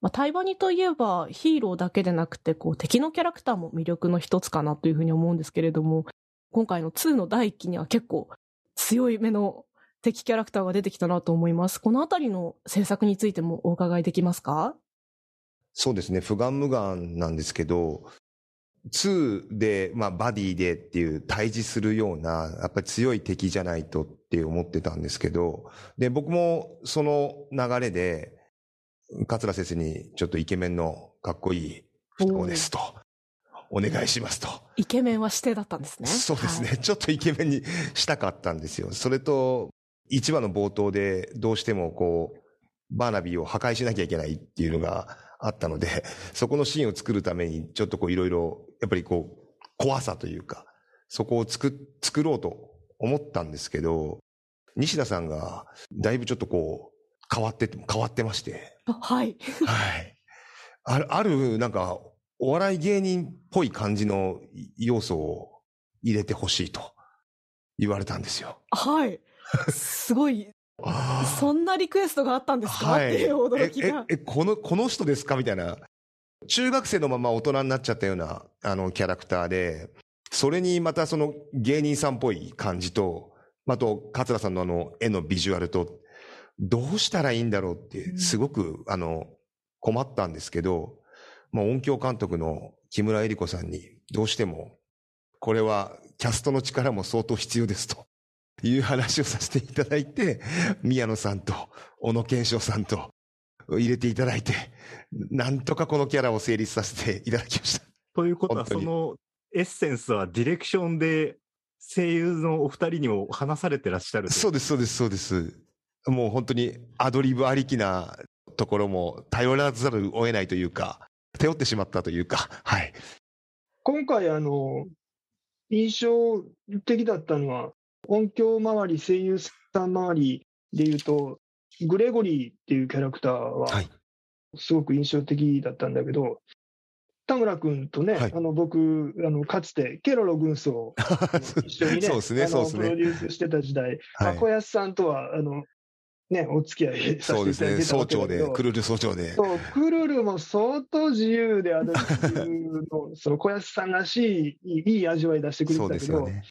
まあ、タイバニといえばヒーローだけでなくてこう敵のキャラクターも魅力の一つかなというふうに思うんですけれども、今回の2の第1期には結構強い目の敵キャラクターが出てきたなと思います。このあたりの制作についてもお伺いできますか？そうですね、不眼無眼なんですけど、2で、まあ、バディでっていう対峙するような、やっぱり強い敵じゃないとって思ってたんですけど、で、僕もその流れで、桂先生にちょっとイケメンのかっこいい双子ですと、お願いしますと。イケメンは指定だったんですね。そうですね、はいちょっとイケメンにしたかったんですよ。それと、1話の冒頭でどうしてもこう、バーナビーを破壊しなきゃいけないっていうのがあったので、そこのシーンを作るために、ちょっとこういろいろ、やっぱりこう、怖さというか、そこを作っ、作ろうと思ったんですけど、西田さんが、だいぶちょっとこう、変わって、変わってまして、あはい。はい。ある、ある、なんか、お笑い芸人っぽい感じの要素を入れてほしいと言われたんですよ。はい。すごいそんなリクエストがあったんですか、っていう驚きが。え、え、この、この人ですか？みたいな。中学生のまま大人になっちゃったような、あの、キャラクターで、それにまたその芸人さんっぽい感じと、あと、桂さんのあの、絵のビジュアルと、どうしたらいいんだろうって、すごく、あの、困ったんですけど、まあ、音響監督の木村恵里子さんに、どうしても、これはキャストの力も相当必要ですという話をさせていただいて、宮野さんと小野賢章さんと入れていただいて、なんとかこのキャラを成立させていただきました。ということは、そのエッセンスはディレクションで声優のお二人にも話されてらっしゃるそうです、そうです、そうです。もう本当にアドリブありきなところも頼らざるを得ないというか、頼ってしまったというか、はい。今回、あの、印象的だったのは、音響周り、声優さん周りでいうと、グレゴリーっていうキャラクターは、すごく印象的だったんだけど、田村君とね、はい、あの僕あの、かつてケロロ軍曹 一緒にね、そうですね、そうですね。プロデュースしてた時代、はい、まあ、小安さんとは、あの、ね、お付き合いさせていただいてそうですね、総長で、クルル総長で。そう、クルルも相当自由で、あの、その小安さんらしい、いい味わい出してくれてたけど、ね、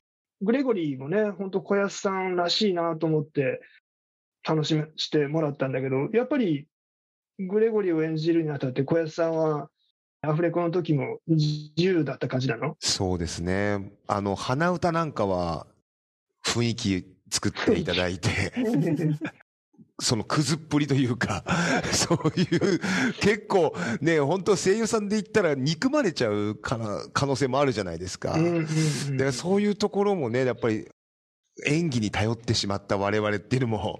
グレゴリーもね、本当小安さんらしいなと思って、楽しみしてもらったんだけど、やっぱり、グレゴリーを演じるにあたって、小安さんは、アフレコの時も自由だった感じなの？そうですね。あの、鼻歌なんかは雰囲気作っていただいて、そのくずっぷりというか、そういう、結構ね、本当声優さんで言ったら憎まれちゃうかな可能性もあるじゃないですか。だからそういうところもね、やっぱり演技に頼ってしまった我々っていうのも、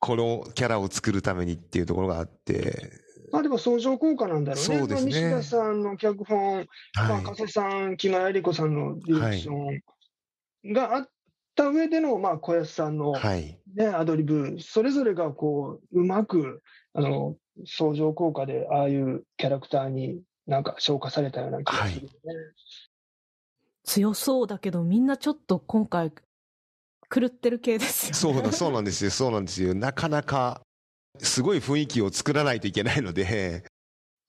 このキャラを作るためにっていうところがあって、まあでも相乗効果なんだろうね。そうね。西田さんの脚本、はい、まあ、加瀬さん、木村恵理子さんのディレクションがあった上での、まあ、小安さんの、ね、はい、アドリブ、それぞれがこう、うまく、あの、相乗効果で、ああいうキャラクターになんか消化されたような気がするね。はい、強そうだけど、みんなちょっと今回、狂ってる系ですよね。そうそうなんですよ、そうなんですよ。なかなか、すごい雰囲気を作らないといけないので、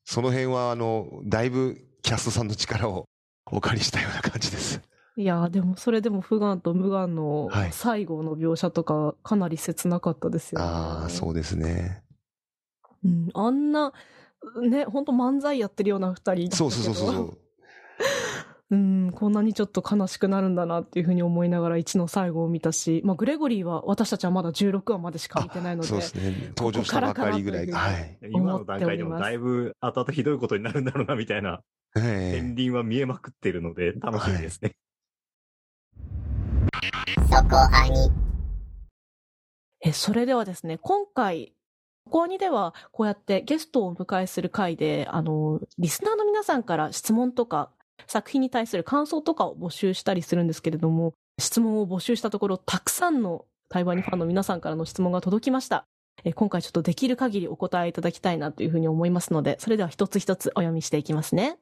その辺は、あの、だいぶキャストさんの力をお借りしたような感じです。いやでもそれでもフガンとムガンの最後の描写とかかなり切なかったですよね。はい、ああ、そうですね。うん、あんな、ね、本当漫才やってるような二人そうそうそうそう。うん、こんなにちょっと悲しくなるんだなっていうふうに思いながら1の最後を見たし、まあ、グレゴリーは私たちはまだ16話までしか見てないので。そうですね。登場したばかりぐらい。はい。今の段階でもだいぶ後々ひどいことになるんだろうなみたいな、片鱗は見えまくってるので楽しみですね。そこアニ。え、それではですね、今回、そこアニでは、こうやってゲストをお迎えする回で、あの、リスナーの皆さんから質問とか作品に対する感想とかを募集したりするんですけれども、質問を募集したところ、たくさんの台湾にファンの皆さんからの質問が届きました。え今回ちょっとできる限りお答えいただきたいなというふうに思いますので、それでは一つ一つお読みしていきますね。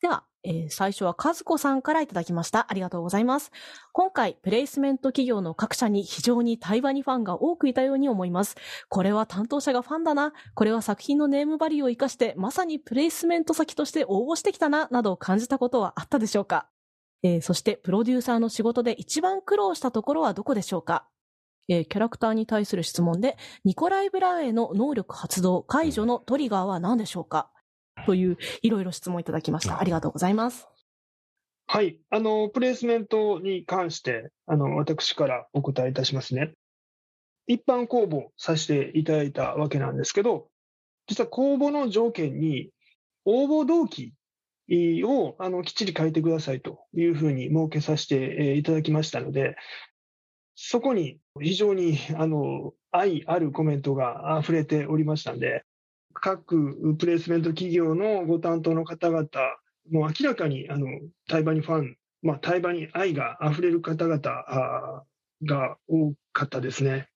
では、えー、最初は和子さんからいただきました。ありがとうございます。今回、プレイスメント企業の各社に非常に対話にファンが多くいたように思います。これは担当者がファンだな。これは作品のネームバリューを活かして、まさにプレイスメント先として応募してきたな、などを感じたことはあったでしょうかえー、そして、プロデューサーの仕事で一番苦労したところはどこでしょうかえー、キャラクターに対する質問で、ニコライ・ブラーへの能力発動、解除のトリガーは何でしょうかという、いろいろ質問いただきました。ありがとうございます。はい。あの、プレイスメントに関して、あの、私からお答えいたしますね。一般公募させていただいたわけなんですけど、実は公募の条件に、応募動機をあのきっちり書いてくださいというふうに設けさせていただきましたので、そこに非常にあの愛あるコメントが溢れておりましたので、各プレイスメント企業のご担当の方々、もう明らかにあの対馬にファン、まあ、対馬に愛があふれる方々が多かったですね。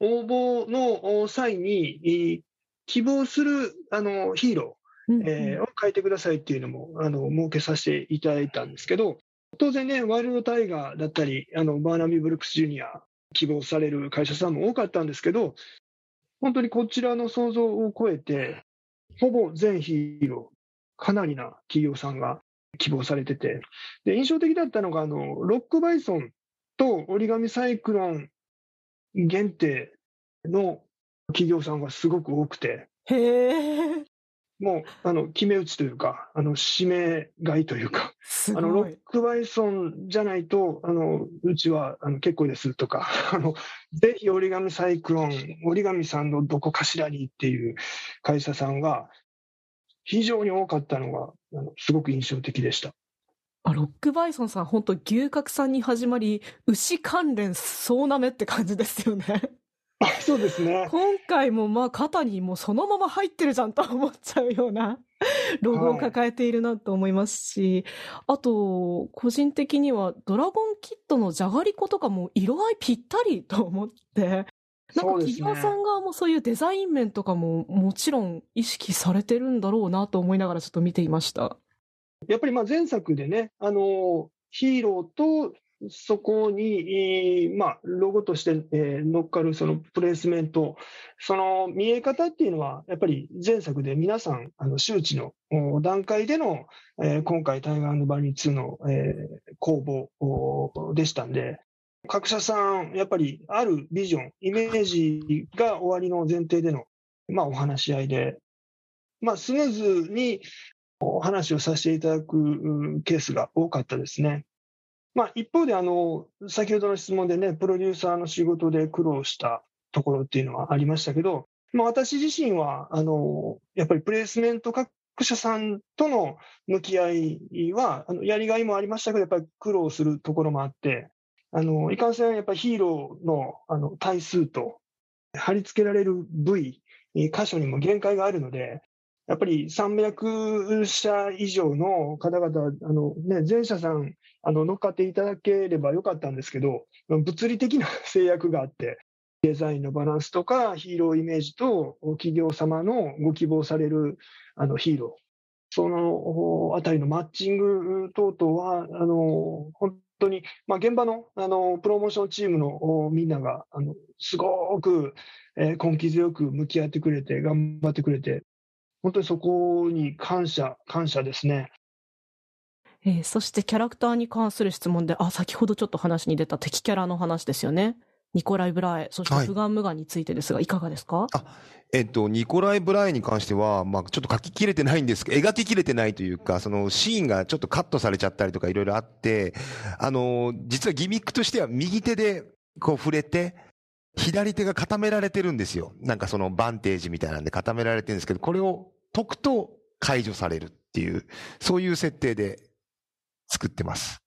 応募の際に、希望するあのヒーロー、えー、を書いてくださいっていうのもあの設けさせていただいたんですけど、当然ね、ワイルドタイガーだったり、あのバーナビー・ブルックス・ジュニア希望される会社さんも多かったんですけど、本当にこちらの想像を超えて、ほぼ全ヒーロー、かなりな企業さんが希望されてて、で印象的だったのが、あのロックバイソンと折り紙サイクロン限定の企業さんがすごく多くて、へ。もうあの決め打ちというか、あの指名買いというか、すあのロッ。クバイソンじゃないと、あのうちはあの結構ですとか、あのぜひ折り紙サイクロン、折り紙さんのどこかしらにっていう会社さんが非常に多かったのが、あのすごく印象的でした。あ、ロックバイソンさん、本当牛角さんに始まり、牛関連総なめって感じですよね。あそうですね。今回もまあ肩にもうそのまま入ってるじゃんと思っちゃうような ロゴを抱えているなと思いますし、あと、個人的にはドラゴンキットのじゃがりことかも色合いぴったりと思って、なんかそうですね企業さん側もそういうデザイン面とかももちろん意識されてるんだろうなと思いながらちょっと見ていました。やっぱりまあ前作でね、あのヒーローとそこに、まあ、ロゴとして、えー乗っかるそのプレイスメント、その見え方っていうのは、やっぱり前作で皆さん、あの周知の段階での、今回、タイガーバニー2の、えー公募でしたんで、各社さん、やっぱりあるビジョン、イメージが終わりの前提での、まあ、お話し合いで、まあ、スムーズにお話をさせていただくケースが多かったですね。まあ、一方であの、先ほどの質問でね、プロデューサーの仕事で苦労したところっていうのはありましたけど、まあ、私自身はあのやっぱりプレイスメント各社さんとの向き合いは、あのやりがいもありましたけど、やっぱり苦労するところもあって、あのいかんせんやっぱりヒーローのあの体数と貼り付けられる部位、箇所にも限界があるので、やっぱり300社以上の方々、あのね、全社さんあの乗っかっていただければよかったんですけど、物理的な 制約があって、デザインのバランスとか、ヒーローイメージと企業様のご希望されるあのヒーロー、そのあたりのマッチング等々は、あの本当に、まあ、現場のあのプロモーションチームのみんながあのすごく、えー根気強く向き合ってくれて、頑張ってくれて、本当にそこに感謝、感謝ですね。えーそしてキャラクターに関する質問で、あ、先ほどちょっと話に出た敵キャラの話ですよね。ニコライ・ブラエ、そしてはいフガン・ムガンについてですが、いかがですか？あえっと、ニコライ・ブライに関しては、まあ、ちょっと書ききれてないんですけど、描ききれてないというか、そのシーンがちょっとカットされちゃったりとかいろいろあって、あの、実はギミックとしては右手でこう触れて、左手が固められてるんですよ。なんかそのバンテージみたいなんで固められてるんですけど、これを解くと解除されるっていう、そういう設定で作ってます。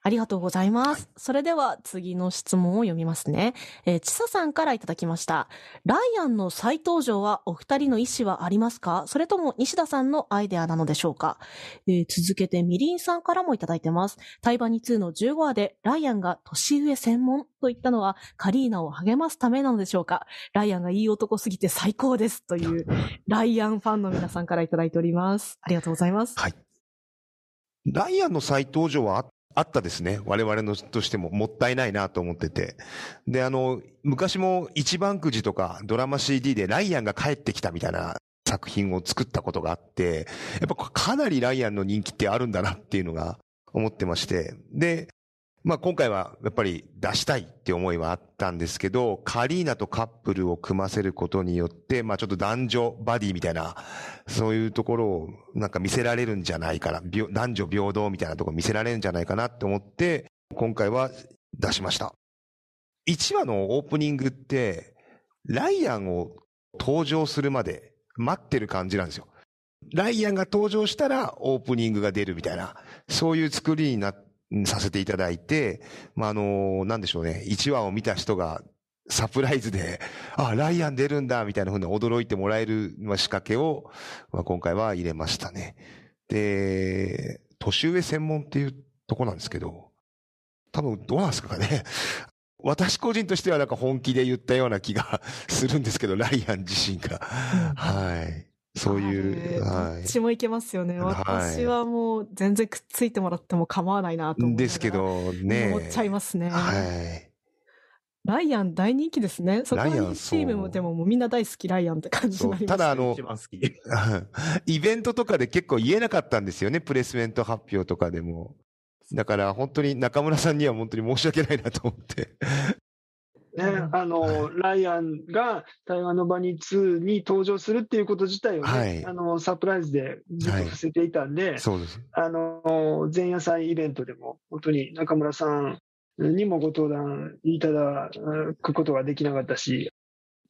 ありがとうございます。それでは次の質問を読みますね。えー、ちささんからいただきました。ライアンの再登場はお二人の意思はありますか？それとも西田さんのアイデアなのでしょうか、えー続けてみりんさんからもいただいてます。タイバニ2の15話でライアンが年上専門と言ったのはカリーナを励ますためなのでしょうか？ライアンがいい男すぎて最高ですというライアンファンの皆さんからいただいております。ありがとうございます。はい。ライアンの再登場はあったですね。我々のとしてももったいないなと思ってて。で、あの、昔も一番くじとかドラマ CD でライアンが帰ってきたみたいな作品を作ったことがあって、やっぱかなりライアンの人気ってあるんだなっていうのが思ってまして。で、まあ今回はやっぱり出したいって思いはあったんですけど、カリーナとカップルを組ませることによって、まあちょっと男女バディみたいな、そういうところをなんか見せられるんじゃないかな、男女平等みたいなところ見せられるんじゃないかなって思って、今回は出しました。1話のオープニングって、ライアンを登場するまで待ってる感じなんですよ。ライアンが登場したらオープニングが出るみたいな、そういう作りになって、させていただいて、まあ、あの、なんでしょうね、1話を見た人がサプライズで、あ、ライアン出るんだ、みたいな風に驚いてもらえるまあ仕掛けを、まあ、今回は入れましたね。で、年上専門っていうとこなんですけど、多分どうなんですかね。私個人としてはなんか本気で言ったような気がするんですけど、ライアン自身が。はい。そういう、あはれどっちもいけますよね。はい私はもう全然くっついてもらっても構わないなと思ですけどね。思っちゃいますね。はい。ライアン大人気ですね。そこチームもでももうみんな大好きライアンって感じになりました。ただあの一、番好き。イベントとかで結構言えなかったんですよね、プレスメント発表とかでも。だから本当に中村さんには本当に申し訳ないなと思って。ね、あの、ライアンが台湾のバニー2に登場するっていうこと自体をね、はい。あの、サプライズでずっと伏せていたんで、そうです。あの、前夜祭イベントでも、本当に中村さんにもご登壇いただくことができなかったし、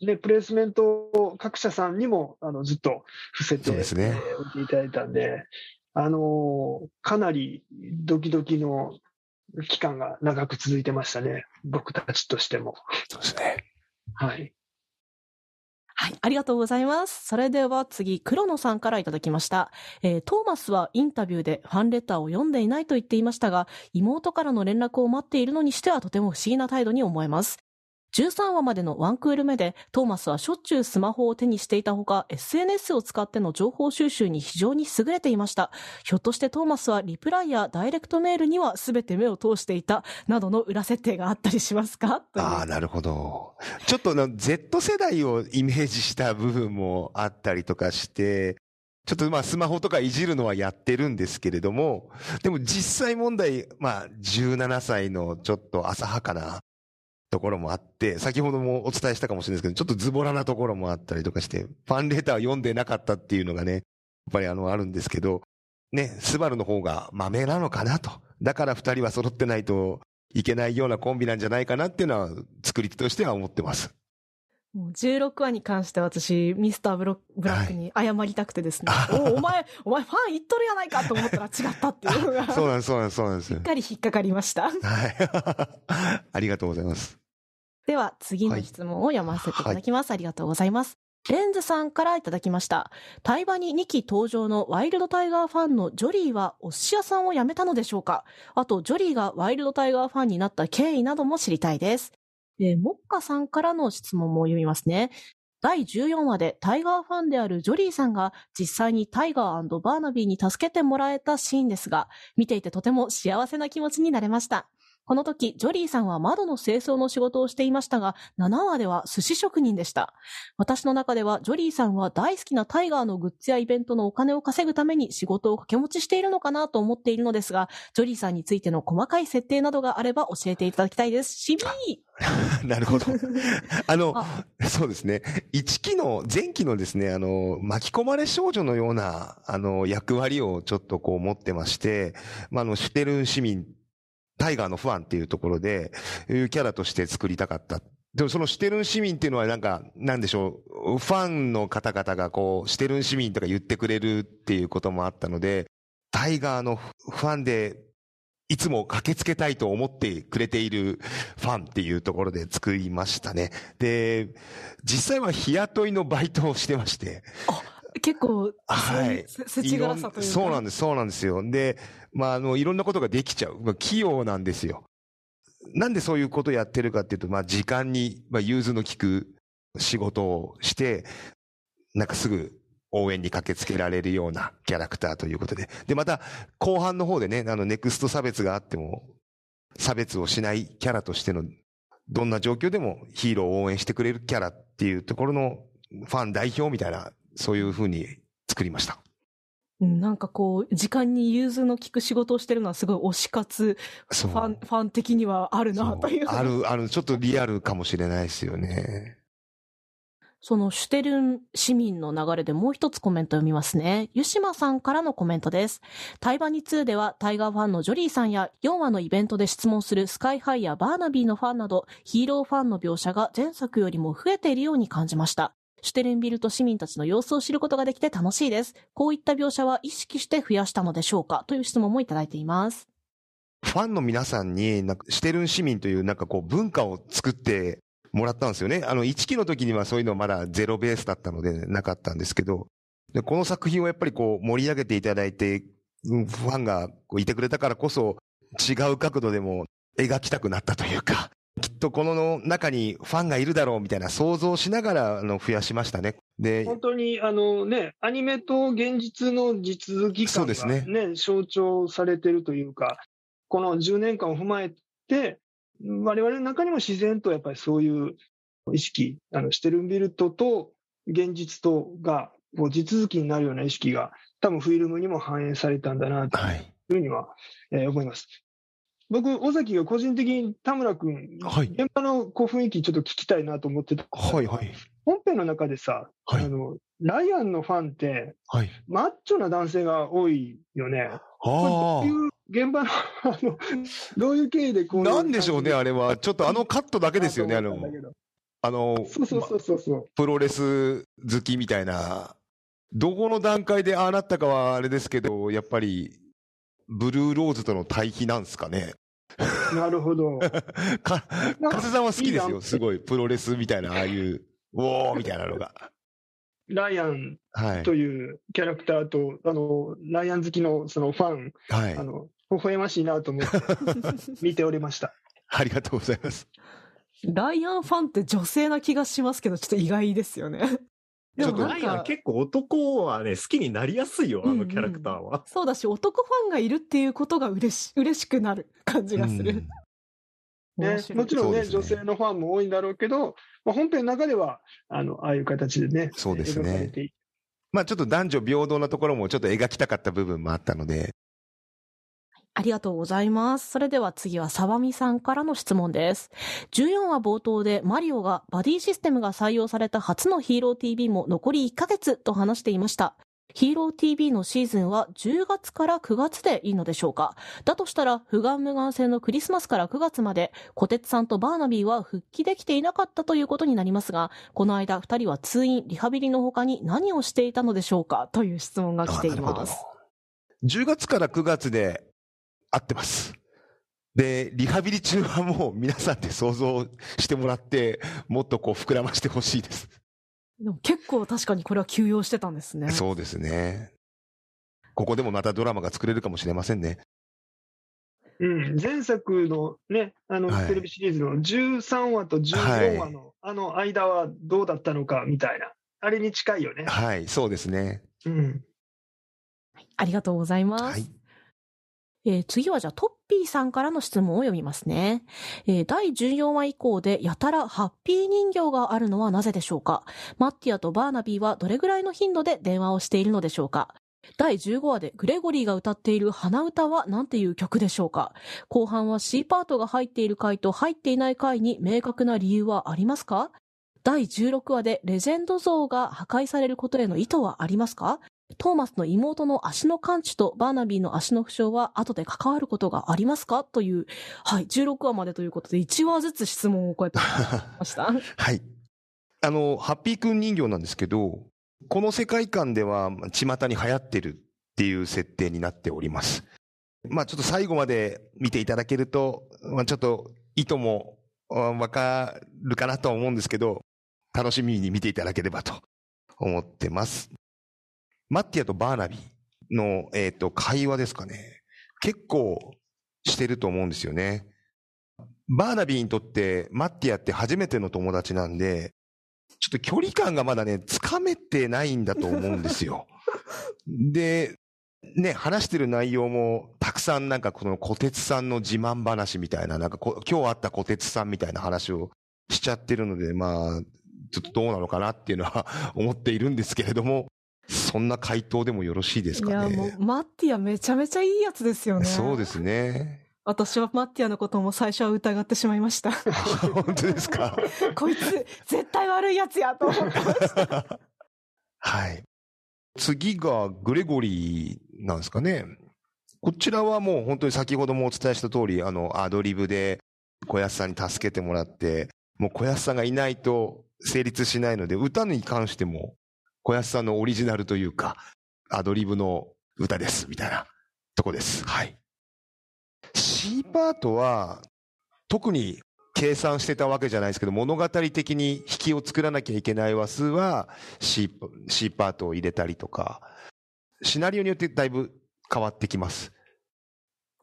で、プレイスメント各社さんにも、あの、ずっと伏せてね。えーおいていただいたんで、あの、かなりドキドキの期間が長く続いてましたね。僕たちとしても。そうですね。はい。はい、ありがとうございます。それでは次、黒野さんからいただきました。えートーマスはインタビューでファンレターを読んでいないと言っていましたが、妹からの連絡を待っているのにしてはとても不思議な態度に思えます。13話までのワンクール目で、トーマスはしょっちゅうスマホを手にしていたほか、SNS を使っての情報収集に非常に優れていました。ひょっとしてトーマスはリプライやダイレクトメールには全て目を通していた、などの裏設定があったりしますか？ああ、なるほど。ちょっと Z 世代をイメージした部分もあったりとかして、ちょっとまあスマホとかいじるのはやってるんですけれども、でも実際問題、まあ17歳のちょっと浅はかなところもあって、先ほどもお伝えしたかもしれないですけど、ちょっとズボラなところもあったりとかして、ファンレター読んでなかったっていうのがね、やっぱりあのあるんですけど、ね、スバルの方が豆なのかなと。だから二人は揃ってないといけないようなコンビなんじゃないかなっていうのは、作り手としては思ってます。もう16話に関して私、ミスターブロブラックに謝りたくてですね、は いおお前、お前ファン言っとるやないかと思ったら違ったっていうのが、そうなんです、そうなんです、そうなんです しっ。かり引っかかりました。はい。ありがとうございます。では、次の質問を読ませていただきます。ありがとうございます。レンズさんからいただきました。対話に2期登場のワイルドタイガーファンのジョリーはお寿司屋さんを辞めたのでしょうか？あと、ジョリーがワイルドタイガーファンになった経緯なども知りたいです。えー、モッカさんからの質問も読みますね。第14話でタイガーファンであるジョリーさんが実際にタイガーバーナビーに助けてもらえたシーンですが、見ていてとても幸せな気持ちになれました。この時、ジョリーさんは窓の清掃の仕事をしていましたが、7話では寿司職人でした。私の中では、ジョリーさんは大好きなタイガーのグッズやイベントのお金を稼ぐために仕事を掛け持ちしているのかなと思っているのですが、ジョリーさんについての細かい設定などがあれば教えていただきたいです。しみ なるほど。あの、あそうですね。一期の、前期のですね、あの、巻き込まれ少女のような、あの、役割をちょっとこう持ってまして、まあ、あの、シュテルン市民、タイガーのファンっていうところで、いうキャラとして作りたかった。でもそのシュテルン市民っていうのはなんか、なんでしょう、ファンの方々がこう、シュテルン市民とか言ってくれるっていうこともあったので、タイガーのファンで、いつも駆けつけたいと思ってくれているファンっていうところで作りましたね。で、実際は日雇いのバイトをしてまして。結構、はいせせちがらさというか。そうなんです、そうなんですよ。で、まあ、あの、いろんなことができちゃう。まあ、器用なんですよ。なんでそういうことやってるかっていうと、まあ、時間に、まあ、融通の利く仕事をして、なんかすぐ応援に駆けつけられるようなキャラクターということで。で、また、後半の方でね、あの、ネクスト差別があっても、差別をしないキャラとしての、どんな状況でもヒーローを応援してくれるキャラっていうところのファン代表みたいな、そういう風に作りました。うんなんかこう、時間に融通の利く仕事をしてるのはすごい推し活、ファン、ファン的にはあるなという。ある、ある、ちょっとリアルかもしれないですよね。そのシュテルン市民の流れでもう一つコメント読みますね。湯島さんからのコメントです。タイバニ2ではタイガーファンのジョリーさんや4話のイベントで質問するスカイハイやバーナビーのファンなどヒーローファンの描写が前作よりも増えているように感じました。シュテルンビルト市民たちの様子を知ることができて楽しいです。こういった描写は意識して増やしたのでしょうか？という質問もいただいています。ファンの皆さんに、なんか、シュテルン市民というなんかこう文化を作ってもらったんですよね。あの、1期の時にはそういうのまだゼロベースだったのでなかったんですけど、でこの作品をやっぱりこう盛り上げていただいて、ファンがこういてくれたからこそ違う角度でも描きたくなったというか、きっとこの中にファンがいるだろうみたいな想像しながらあの増やしましたね。で、本当に、あのね、アニメと現実の地続き感が、そうですねね、象徴されてるというか、この10年間を踏まえて、我々の中にも自然とやっぱりそういう意識、あの、シュテルンビルトと現実とが、こう地続きになるような意識が、多分フィルムにも反映されたんだな、とはい。いうふうには、えー思います。僕、尾崎が個人的に田村君、はい現場のこう雰囲気ちょっと聞きたいなと思ってた。はい、はい。本編の中でさ、はいあの、ライアンのファンって、はい。マッチョな男性が多いよね。こあういう現場の、あの、どういう経緯でこあ。うなんでしょうね、あれは。ちょっとあのカットだけですよね、あのなと思ったんだ、けどあの、そうそうそうそうそう。プロレス好きみたいな、どこの段階でああなったかはあれですけど、やっぱり、ブルーローズとの対比なんですかね？なるほど。か、加瀬さんは好きですよ、すごい。プロレスみたいな、ああいう、ウォーみたいなのが。ライアンはいと。いうキャラクターと、あの、ライアン好きのそのファン、はいあ。の、微笑ましいなと思って 見ておりました。ありがとうございます。ライアンファンって女性な気がしますけど、ちょっと意外ですよね。でちょっともなんか、ライアン結構男はね、好きになりやすいよ、あうんうん。のキャラクターは。そうだし、男ファンがいるっていうことが嬉し、嬉しくなる感じがする。うん。ね、もちろんねね。女性のファンも多いんだろうけど、まあ、本編の中では、あの、ああいう形でね、そうですね。まあちょっと男女平等なところもちょっと描きたかった部分もあったので、ありがとうございます。それでは次はサバミさんからの質問です。14話冒頭でマリオがバディシステムが採用された初のヒーロー TV も残り1ヶ月と話していました。ヒーロー TV のシーズンは10月から9月でいいのでしょうか？だとしたら、不眼無眼性のクリスマスから9月まで、小鉄さんとバーナビーは復帰できていなかったということになりますが、この間2人は通院、リハビリの他に何をしていたのでしょうか？という質問が来ています。10月から9月で合ってます。で、リハビリ中はもう皆さんで想像してもらって、もっとこう膨らましてほしいです。でも結構確かにこれは休養してたんですね。そうですね。ここでもまたドラマが作れるかもしれませんね。うん、前作のね、あの、はいテレビシリーズの13話と14話の、あの間はどうだったのかみたいな、あれに近いよね。はい、そうですね。うん。ありがとうございます。はい。えー次はじゃあトッピーさんからの質問を読みますね。えー第14話以降でやたらハッピー人形があるのはなぜでしょうか？マッティアとバーナビーはどれぐらいの頻度で電話をしているのでしょうか？第15話でグレゴリーが歌っている花歌は何ていう曲でしょうか？後半は C パートが入っている回と入っていない回に明確な理由はありますか？第16話でレジェンド像が破壊されることへの意図はありますか？トーマスの妹の足の完治とバーナビーの足の負傷は後で関わることがありますか？という、はい、16話までということで1話ずつ質問をこうやってました。はい。あの、ハッピーくん人形なんですけど、この世界観では巷に流行ってるっていう設定になっております。まあちょっと最後まで見ていただけると、まあちょっと意図もあわかるかなとは思うんですけど、楽しみに見ていただければと思ってます。マッティアとバーナビーの、えっ、と、会話ですかね。結構してると思うんですよね。バーナビーにとってマッティアって初めての友達なんで、ちょっと距離感がまだね、つかめてないんだと思うんですよ。で、ね、話してる内容も、たくさんなんかこの小鉄さんの自慢話みたいな、なんかこ今日会った小鉄さんみたいな話をしちゃってるので、まあ、ちょっとどうなのかなっていうのは 思っているんですけれども、そんな回答でもよろしいですいや、かね。もう、マッティアめちゃめちゃいいやつですよね。そうですね。私はマッティアのことも最初は疑ってしまいました。本当ですか？こいつ、絶対悪いやつやと思ってました。はい。次がグレゴリーなんですかね。こちらはもう本当に先ほどもお伝えした通り、あの、アドリブで小安さんに助けてもらって、もう小安さんがいないと成立しないので、歌に関しても小安さんのオリジナルというか、アドリブの歌です、みたいなとこです。はい。C パートは、特に計算してたわけじゃないですけど、物語的に引きを作らなきゃいけない話数は C, C パートを入れたりとか、シナリオによってだいぶ変わってきます。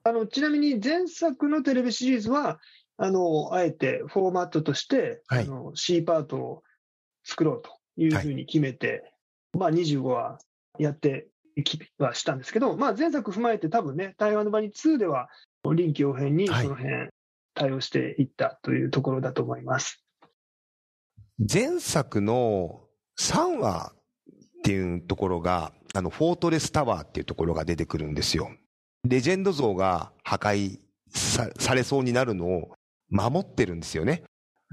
あの、ちなみに前作のテレビシリーズは、あの、あえてフォーマットとして、はいあの C パートを作ろうというふうに決めて、まあ25話やってきはしたんですけど、まあ前作踏まえて多分ね、台湾の場に2では臨機応変にはいその辺対応していったというところだと思います。前作の3話っていうところが、あの、フォートレスタワーっていうところが出てくるんですよ。レジェンド像が破壊さされそうになるのを守ってるんですよね。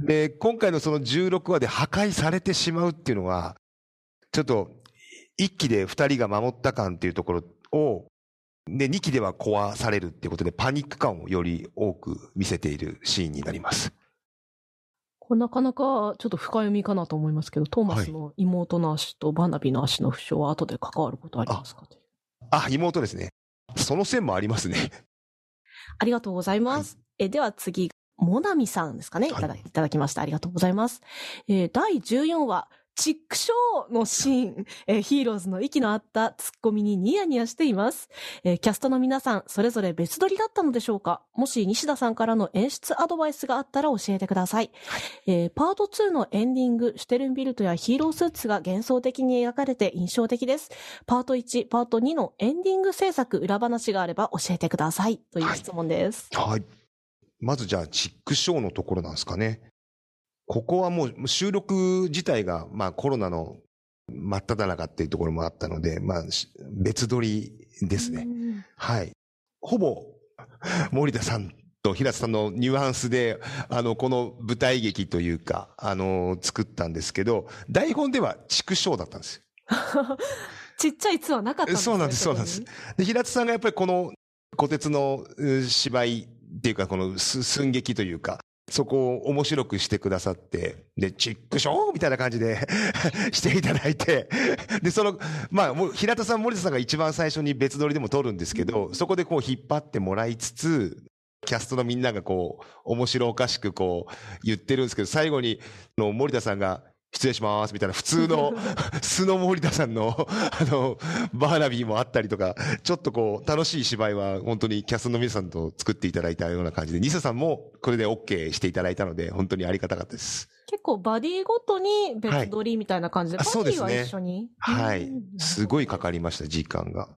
で、今回のその16話で破壊されてしまうっていうのは、ちょっと、一期で二人が守った感っていうところを、で、二期では壊されるっていうことで、パニック感をより多く見せているシーンになります。なかなかちょっと深読みかなと思いますけど、トーマスの妹の足とバーナビーの足の負傷は後で関わることありますか？というあ、妹ですね。その線もありますね。ありがとうございます。えでは次、モナミさんですかね？いただ,、い、ただきました。ありがとうございます。えー第14話、チックショーのシーン、えーヒーローズの息の合ったツッコミにニヤニヤしています。えーキャストの皆さん、それぞれ別撮りだったのでしょうか？もし西田さんからの演出アドバイスがあったら教えてください。えーパート2のエンディング、シュテルンビルトやヒーロースーツが幻想的に描かれて印象的です。パート1、パート2のエンディング制作裏話があれば教えてください。という質問です。はい。まずじゃあ、チックショーのところなんですかね。ここはもう収録自体が、まあコロナの真っ只中っていうところもあったので、まあし別撮りですね。うんはい。ほぼ、森田さんと平田さんのニュアンスで、あの、この舞台劇というか、あの、作ったんですけど、台本では畜生だったんですよ。ちっちゃい「つ」はなかったんですねそうなんですそうなんですこで、平田さんがやっぱりこの、小鉄のう芝居っていうか、このす寸劇というか、そこを面白くしてくださって、で、チックショーみたいな感じで していただいて、で、その、まあ、もう平田さん、森田さんが一番最初に別撮りでも撮るんですけど、そこでこう引っ張ってもらいつつ、キャストのみんながこう、面白おかしくこう、言ってるんですけど、最後に、の森田さんが、失礼します、みたいな普通の、素の森田さんの、あの、バーナビーもあったりとか、ちょっとこう、楽しい芝居は本当にキャストの皆さんと作っていただいたような感じで、ニサさんもこれで OK していただいたので、本当にありがたかったです。結構バディごとに別撮りみたいな感じで、はいあそうですねバディは一緒に？はいうん。すごいかかりました、時間が。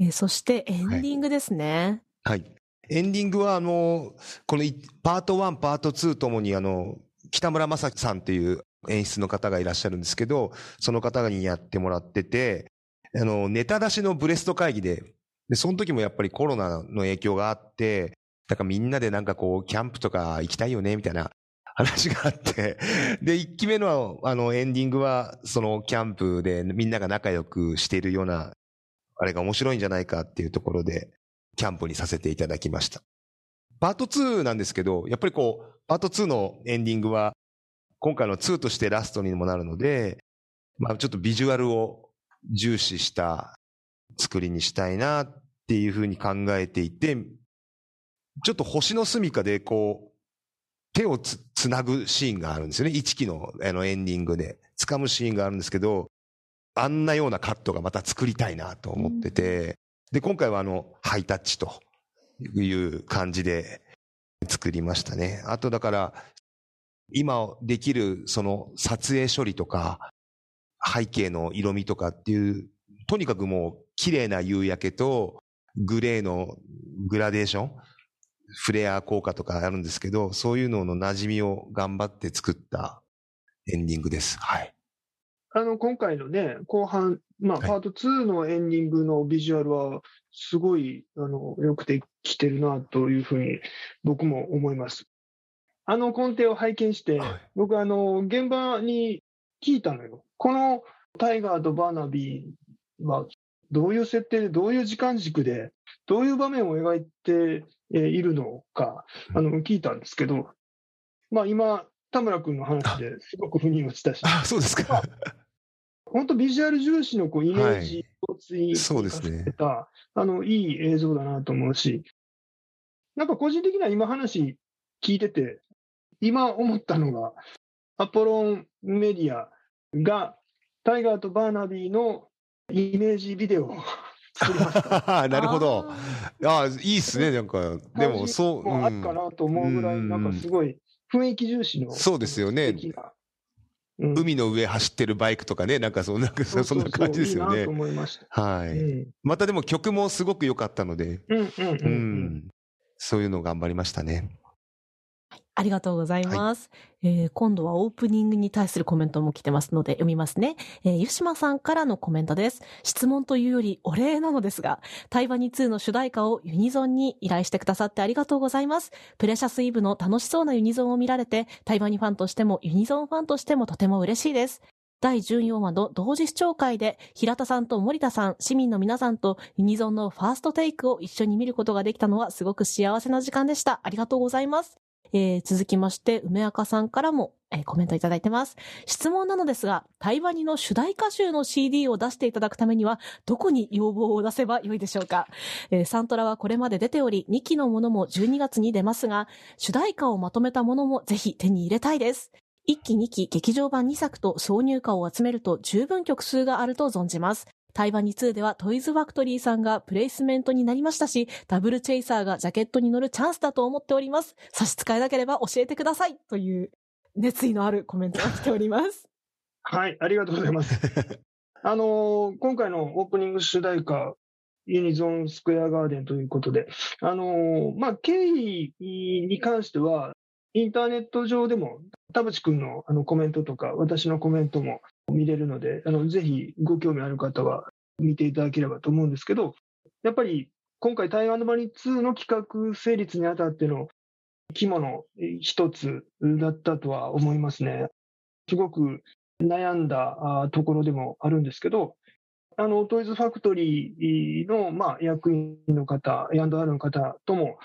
えーそしてエンディングですね、はい。エンディングは、あの、このいパート1、パート2ともに、あの、北村正樹さんっていう演出の方がいらっしゃるんですけど、その方にやってもらってて、あの、ネタ出しのブレスト会議で、で、その時もやっぱりコロナの影響があって、だからみんなでなんかこう、キャンプとか行きたいよね、みたいな 話があって、で、一期目のあの、エンディングは、そのキャンプでみんなが仲良くしているような、あれが面白いんじゃないかっていうところで、キャンプにさせていただきました。パート2なんですけど、やっぱりこう、パート2のエンディングは、今回の2としてラストにもなるので、まあちょっとビジュアルを重視した作りにしたいなっていうふうに考えていて、ちょっと星の隅かでこう、手をつつなぐシーンがあるんですよね。1期のあのエンディングで。掴むシーンがあるんですけど、あんなようなカットがまた作りたいなと思ってて、で、今回はあの、ハイタッチという感じで作りましたね。あとだから、今できるその撮影処理とか、背景の色味とかっていう、とにかくもう綺麗な夕焼けとグレーのグラデーション、フレア効果とかあるんですけど、そういうのの馴染みを頑張って作ったエンディングです。はい。あの、今回のね、後半、まあ、はいパート2のエンディングのビジュアルは、すごい、あの、よくできてるな、というふうに、僕も思います。あの根底を拝見して、はい。僕、あの、現場に聞いたのよ。このタイガーとバーナビーは、どういう設定で、どういう時間軸で、どういう場面を描いてえーいるのか、あの、聞いたんですけど、まあ、今、田村君の話ですごく腑に落ちたし、あ、そうですか。本当ビジュアル重視のこうイメージをついそうですね。させた、あの、いい映像だなと思うし、なんか個人的には今話聞いてて、今思ったのが、アポロンメディアがタイガーとバーナビーのイメージビデオを作りました。なるほど。あああ、いいっすね、なんか。でも、そう、あるかなと思うぐらい、うんなんかすごい雰囲気重視の。そうですよねうん海の上走ってるバイクとかね、なんかそんな、そそんな感じですよねいいなと。思いました。はい。うんまたでも曲もすごく良かったので、うんうんうんううんん。そういうのを頑張りましたね。ありがとうございます。えー今度はオープニングに対するコメントも来てますので読みますね。えー、ゆしまさんからのコメントです。質問というよりお礼なのですが、対話に2の主題歌をユニゾンに依頼してくださってありがとうございます。プレシャスイブの楽しそうなユニゾンを見られて、対話にファンとしてもユニゾンファンとしてもとても嬉しいです。第14話の同時視聴会で、平田さんと森田さん、市民の皆さんとユニゾンのファーストテイクを一緒に見ることができたのはすごく幸せな時間でした。ありがとうございます。えー続きまして、梅赤さんからも、えーコメントいただいてます。質問なのですが、対話にの主題歌集の CD を出していただくためには、どこに要望を出せばよいでしょうか、えーサントラはこれまで出ており、2期のものも12月に出ますが、主題歌をまとめたものもぜひ手に入れたいです。1期2期劇場版2作と挿入歌を集めると十分曲数があると存じます。対話に2ではトイズファクトリーさんがプレイスメントになりましたし、ダブルチェイサーがジャケットに乗るチャンスだと思っております。差し支えなければ教えてくださいという熱意のあるコメントが来ております。はい、ありがとうございます。あのー今回のオープニング主題歌、ユニゾンスクエアガーデンということで、あのーまあ、経緯に関しては、インターネット上でも、田淵君のあのコメントとか、私のコメントも見れるので、あのぜひご興味ある方は見ていただければと思うんですけど、やっぱり今回、台湾のバニ2の企画成立にあたっての肝の一つだったとは思いますね。すごく悩んだところでもあるんですけど、あのトイズファクトリーの、まあ、役員の方、A&R の方とも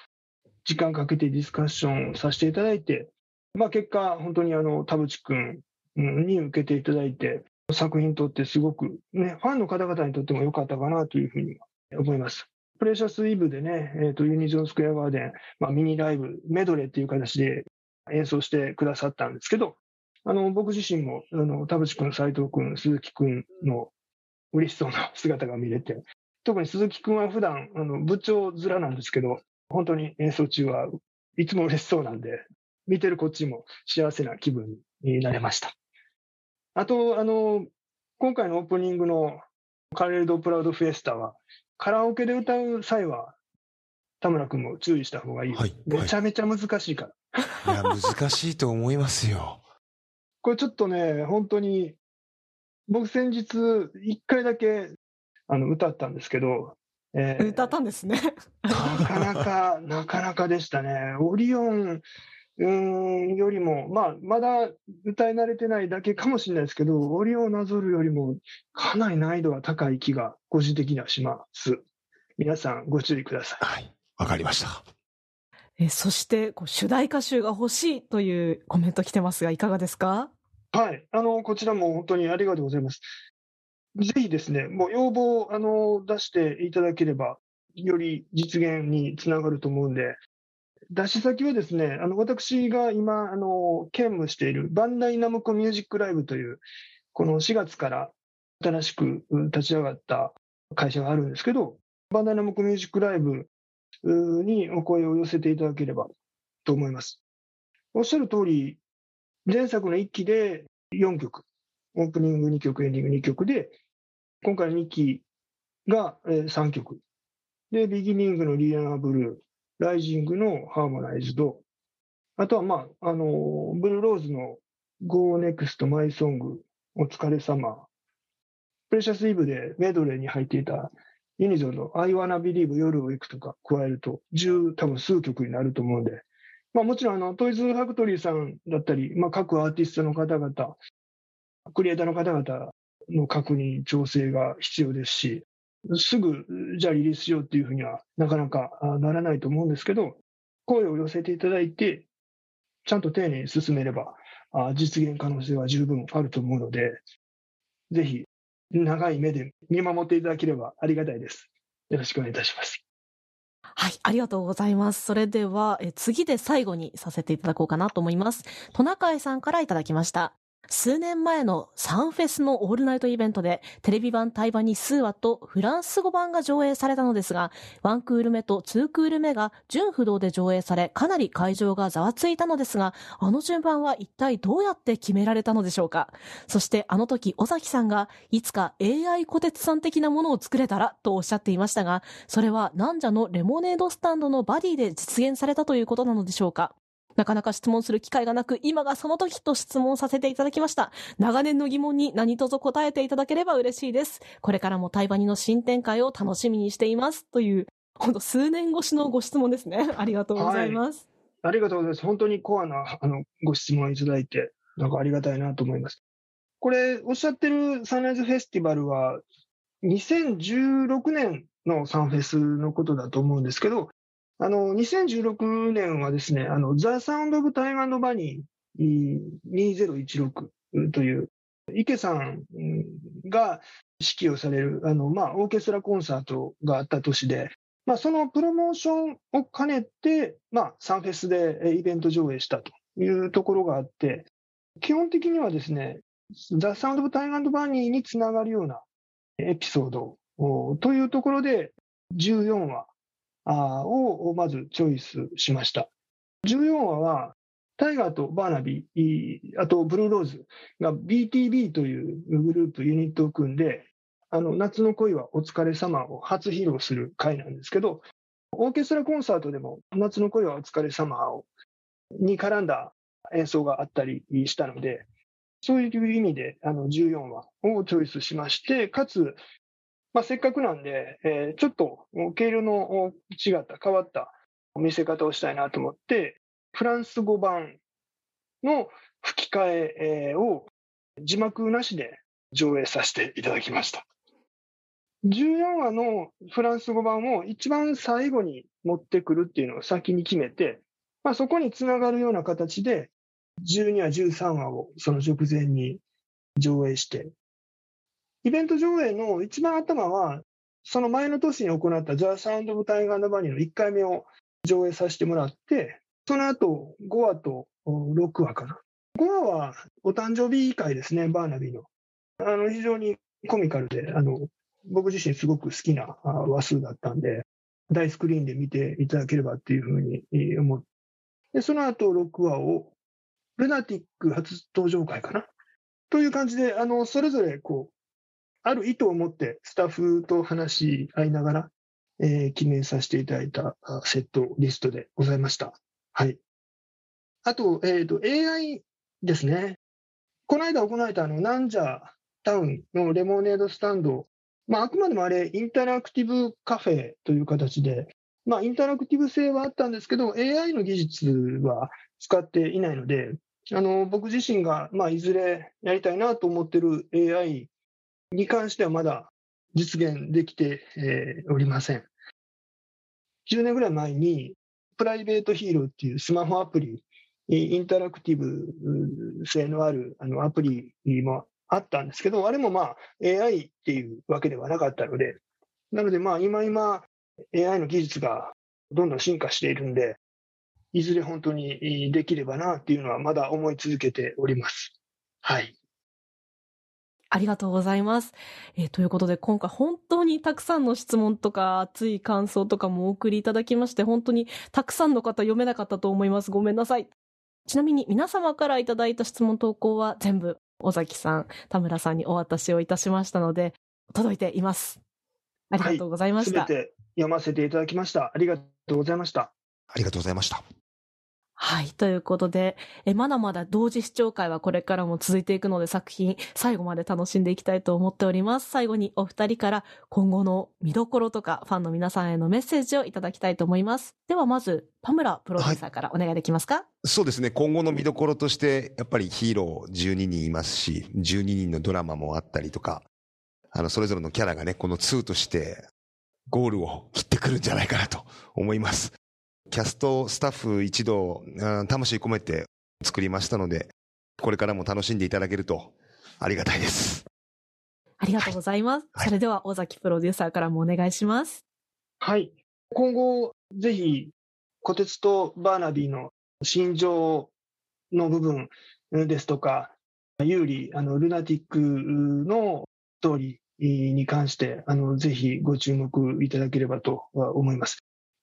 時間かけてディスカッションさせていただいて、まあ、結果、本当にあの田淵君に受けていただいて、作品にとってすごく、ね、ファンの方々にとっても良かったかなというふうに思います。プレシャスイブでね、えーとユニゾンスクエアガーデン、まあ、ミニライブ、メドレーっていう形で演奏してくださったんですけど、あの僕自身もあの田淵君、斉藤君、鈴木君の嬉しそうな姿が見れて、特に鈴木君は普段あの部長面なんですけど、本当に演奏中はいつも嬉しそうなんで、見てるこっちも幸せな気分になれました。あと、あの、今回のオープニングのカレルド・プラウド・フィエスタは、カラオケで歌う際は、田村君も注意した方がいいよ。はいめちゃめちゃ難しいから。いや、難しいと思いますよ。これちょっとね、本当に、僕先日、一回だけあの歌ったんですけど、えー歌ったんですね。なかなか、なかなかでしたね。オリオンうーんよりも、まあ、まだ歌い慣れてないだけかもしれないですけど、オリオンなぞるよりも、かなり難易度が高い気が、個人的にはします。皆さん、ご注意ください。はい。わかりました。えそして、こう主題歌集が欲しいというコメント来てますが、いかがですか？はい。あの、こちらも本当にありがとうございます。ぜひですね、もう要望をあの出していただければ、より実現につながると思うんで、出し先はですね、あの、私が今、あの、兼務しているバンダイナムコミュージックライブという、この4月から新しく立ち上がった会社があるんですけど、バンダイナムコミュージックライブにお声を寄せていただければと思います。おっしゃる通り、前作の1期で4曲、オープニング2曲、エンディング2曲で、今回の2期が3曲。で、ビギニングのリアナブルー、ライジングのハーモナイズド、あとは、まあ、あのブルーローズの Go Next My Song お疲れ様。プレシャスイブでメドレーに入っていたユニゾンの I Wanna Believe 夜を行くとか加えると10多分数曲になると思うんで、まあもちろんあのトイズファクトリーさんだったり、まあ各アーティストの方々、クリエイターの方々の確認、調整が必要ですし、すぐじゃあリリースしようっていうふうにはなかなかならないと思うんですけど、声を寄せていただいて、ちゃんと丁寧に進めれば、実現可能性は十分あると思うので、ぜひ長い目で見守っていただければありがたいです。よろしくお願いいたします。はい、ありがとうございます。それでは、え次で最後にさせていただこうかなと思います。トナカイさんからいただきました。数年前のサンフェスのオールナイトイベントでテレビ版対話に数話とフランス語版が上映されたのですが、ワンクール目とツークール目が純不動で上映され、かなり会場がざわついたのですが、あの順番は一体どうやって決められたのでしょうか？そしてあの時、尾崎さんが、いつか AI 小鉄さん的なものを作れたらとおっしゃっていましたが、それはなんじゃのレモネードスタンドのバディで実現されたということなのでしょうか？なかなか質問する機会がなく、今がその時と質問させていただきました。長年の疑問に何卒答えていただければ嬉しいです。これからも対話にの新展開を楽しみにしています。という、ほんと数年越しのご質問ですね。ありがとうございます。ありがとうございます。本当にコアなあのご質問をいただいて、なんかありがたいなと思います。これ、おっしゃってるサンライズフェスティバルは、2016年のサンフェスのことだと思うんですけど、あの、2016年はですね、あの、ザ・サウンド・オブ・タイムバニー2016という、池さんが指揮をされる、あの、まあ、オーケストラコンサートがあった年で、まあ、そのプロモーションを兼ねて、まあ、サンフェスでイベント上映したというところがあって、基本的にはですね、ザ・サウンド・オブ・タイムバニーにつながるようなエピソードというところで、14話をまずチョイスしました。14話は、タイガーとバーナビー、あとブルーローズが BTB というグループ、ユニットを組んで、あの、夏の恋はお疲れ様を初披露する回なんですけど、オーケストラコンサートでも夏の恋はお疲れ様をに絡んだ演奏があったりしたので、そういう意味であの14話をチョイスしまして、かつ、まあ、せっかくなんで、えー、ちょっと毛色の違った、変わった見せ方をしたいなと思って、フランス語版の吹き替えを字幕なしで上映させていただきました。14話のフランス語版を一番最後に持ってくるっていうのを先に決めて、まあ、そこにつながるような形で、12話、13話をその直前に上映して、イベント上映の一番頭は、その前の年に行ったザ・サウンド・オブ・タイガーバニーの1回目を上映させてもらって、その後5話と6話かな。5話はお誕生日会ですね、バーナビーの。あの、非常にコミカルで、あの、僕自身すごく好きな話数だったんで、大スクリーンで見ていただければっていうふうに思って、でその後6話を、ルナティック初登場会かな？という感じで、あの、それぞれこう、ある意図を持ってスタッフと話し合いながら、えー、記念させていただいたセットリストでございました。はい。あと、えっ、ー、と、AI ですね。この間行われたあの、ナンジャータウンのレモネードスタンド。まあ、あくまでもあれ、インタラクティブカフェという形で、まあ、インタラクティブ性はあったんですけど、AI の技術は使っていないので、あの、僕自身が、まあ、いずれやりたいなと思ってる AI に関してはまだ実現できて、えー、おりません。10年ぐらい前に、プライベートヒーローっていうスマホアプリ、インタラクティブ性のあるあのアプリもあったんですけど、あれもまあ AI っていうわけではなかったので、なのでまあ今今 AI の技術がどんどん進化しているんで、いずれ本当にできればなっていうのはまだ思い続けております。はい。ありがとうございます。えー、ということで、今回本当にたくさんの質問とか、熱い感想とかもお送りいただきまして、本当にたくさんの方読めなかったと思います。ごめんなさい。ちなみに皆様からいただいた質問投稿は全部、尾崎さん、田村さんにお渡しをいたしましたので、届いています。ありがとうございました。す、べ、て読ませていただきました。ありがとうございました。ありがとうございました。はい。ということで、え、まだまだ同時視聴会はこれからも続いていくので作品最後まで楽しんでいきたいと思っております。最後にお二人から今後の見どころとかファンの皆さんへのメッセージをいただきたいと思います。ではまず、田村プロデューサーからお願いできますか、はい、そうですね。今後の見どころとして、やっぱりヒーロー12人いますし、12人のドラマもあったりとか、あの、それぞれのキャラがね、この2としてゴールを切ってくるんじゃないかなと思います。キャスト、スタッフ一同、魂込めて作りましたので、これからも楽しんでいただけるとありがたいです。ありがとうございます。はい、それでは、尾崎プロデューサーからもお願いします。はい。今後、ぜひ、小鉄とバーナビーの心情の部分ですとか、有利、あの、ルナティックのストーリーに関して、あの、ぜひご注目いただければと思います。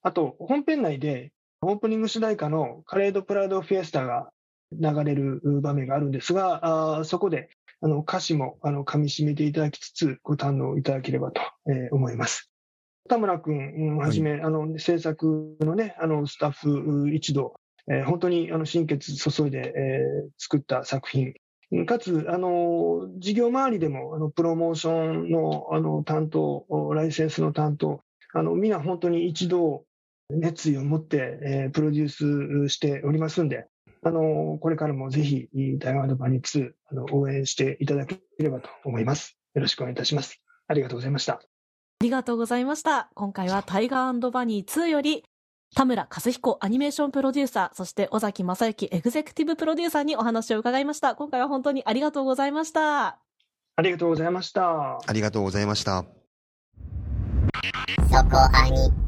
あと、本編内でオープニング主題歌のカレード・プライド・フィエスタが流れる場面があるんですが、あそこであの歌詞もあの噛み締めていただきつつご堪能いただければと、えー、思います。田村君はじめ、はい、あの制作のね、あのスタッフ一同、えー本当にあの心血注いで、えー作った作品。かつ、あの、事業周りでも、あの、プロモーションの、あの、担当、ライセンスの担当、あの、皆本当に一度、熱意を持って、えープロデュースしておりますんで、あの、これからもぜひ、台湾のバニー2、あの、応援していただければと思います。よろしくお願いいたします。ありがとうございました。ありがとうございました。今回はタイガーバニー2より、田村和彦アニメーションプロデューサー、そして尾崎正幸エグゼクティブプロデューサーにお話を伺いました。今回は本当にありがとうございました。ありがとうございました。ありがとうございました。そこアニ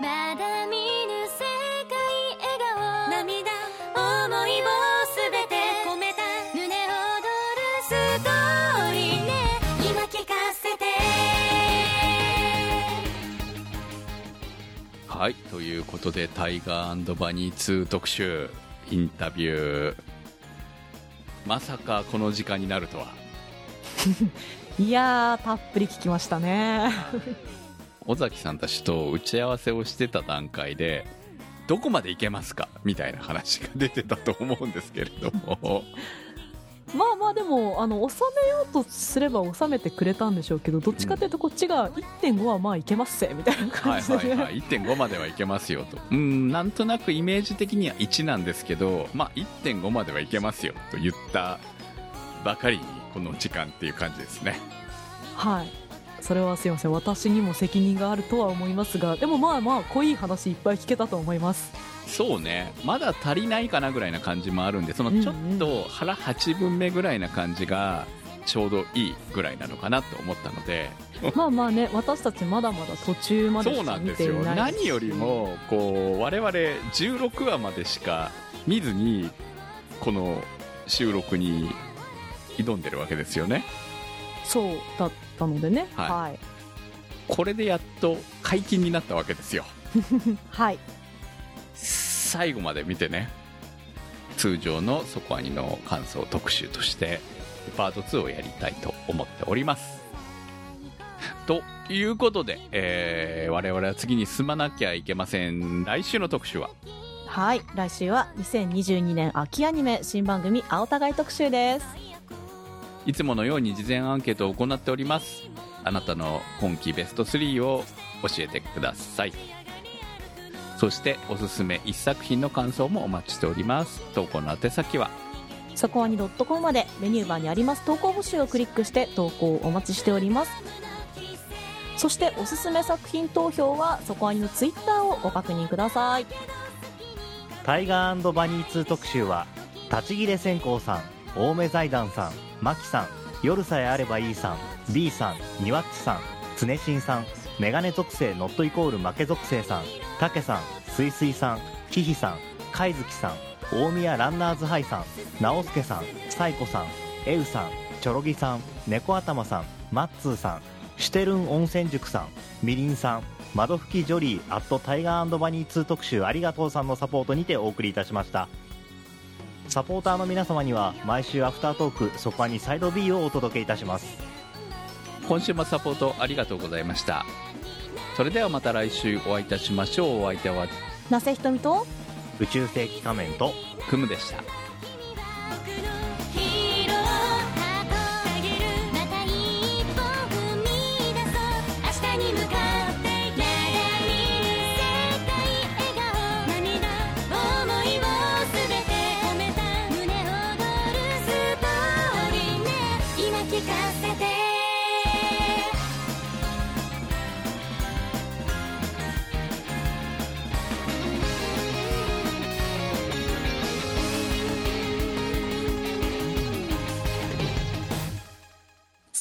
まだ見ぬ世界笑顔涙思いをすべて込めた胸躍るストーリーね今聞かせてはい、ということで、タイガーバニー2特集、インタビュー。まさかこの時間になるとは。いやー、たっぷり聞きましたね。尾崎さんたちと打ち合わせをしてた段階で、どこまでいけますか？みたいな話が出てたと思うんですけれども。まあまあでも、あの、収めようとすれば収めてくれたんでしょうけど、どっちかというとこっちが1.5はまあいけますせ、みたいなはい感じで、ね。はいはい。1.5まではいけますよと。うん、なんとなくイメージ的には1なんですけど、まあ1.5まではいけますよと言ったばかりに、この時間っていう感じですね。はい。それはすいません。私にも責任があるとは思いますが、でもまあまあ、濃い話いっぱい聞けたと思います。そうね。まだ足りないかなぐらいな感じもあるんでそのちょっと腹8分目ぐらいな感じがちょうどいいぐらいなのかなと思ったので。まあまあね、私たちまだまだ途中までしそうなかんですよ。何よりもこう我々16話までしか見ずにこの収録に挑んでるわけですよね。そうだったのでね。はいはい。これでやっと解禁になったわけですよ はい。最後まで見てね通常の「そこアニ」の感想特集としてパート2をやりたいと思っておりますということで、えー我々は次に進まなきゃいけません来週の特集は？はい。来週は2022年秋アニメ新番組青互い特集です。いつものように事前アンケートを行っております。あなたの今季ベスト3を教えてください。そしておすすめ1作品の感想もお待ちしております。投稿の宛先はそこアニ .com までメニューバーにあります投稿募集をクリックして投稿をお待ちしております。そしておすすめ作品投票はそこアニのツイッターをご確認ください。タイガーバニー2特集は立ち切れ線香さん青梅財団さんマキさん夜さえあればいいさん B さんニワッチさん常新さんメガネ属性 not equal 負け属性さんタケさんスイスイさんキヒさん貝月さん大宮ランナーズハイさん直輔さんサイコさんエウさんチョロギさん猫頭さんマッツーさんシュテルン温泉塾さんみりんさん窓拭きジョリーアットタイガーバニー2特集ありがとうさんのサポートにてお送りいたしました。サポーターの皆様には毎週アフタートークそこにサイド B をお届けいたします。今週もサポートありがとうございました。それではまた来週お会いいたしましょう。お相手は那瀬ひとみと宇宙世紀仮面とクムでした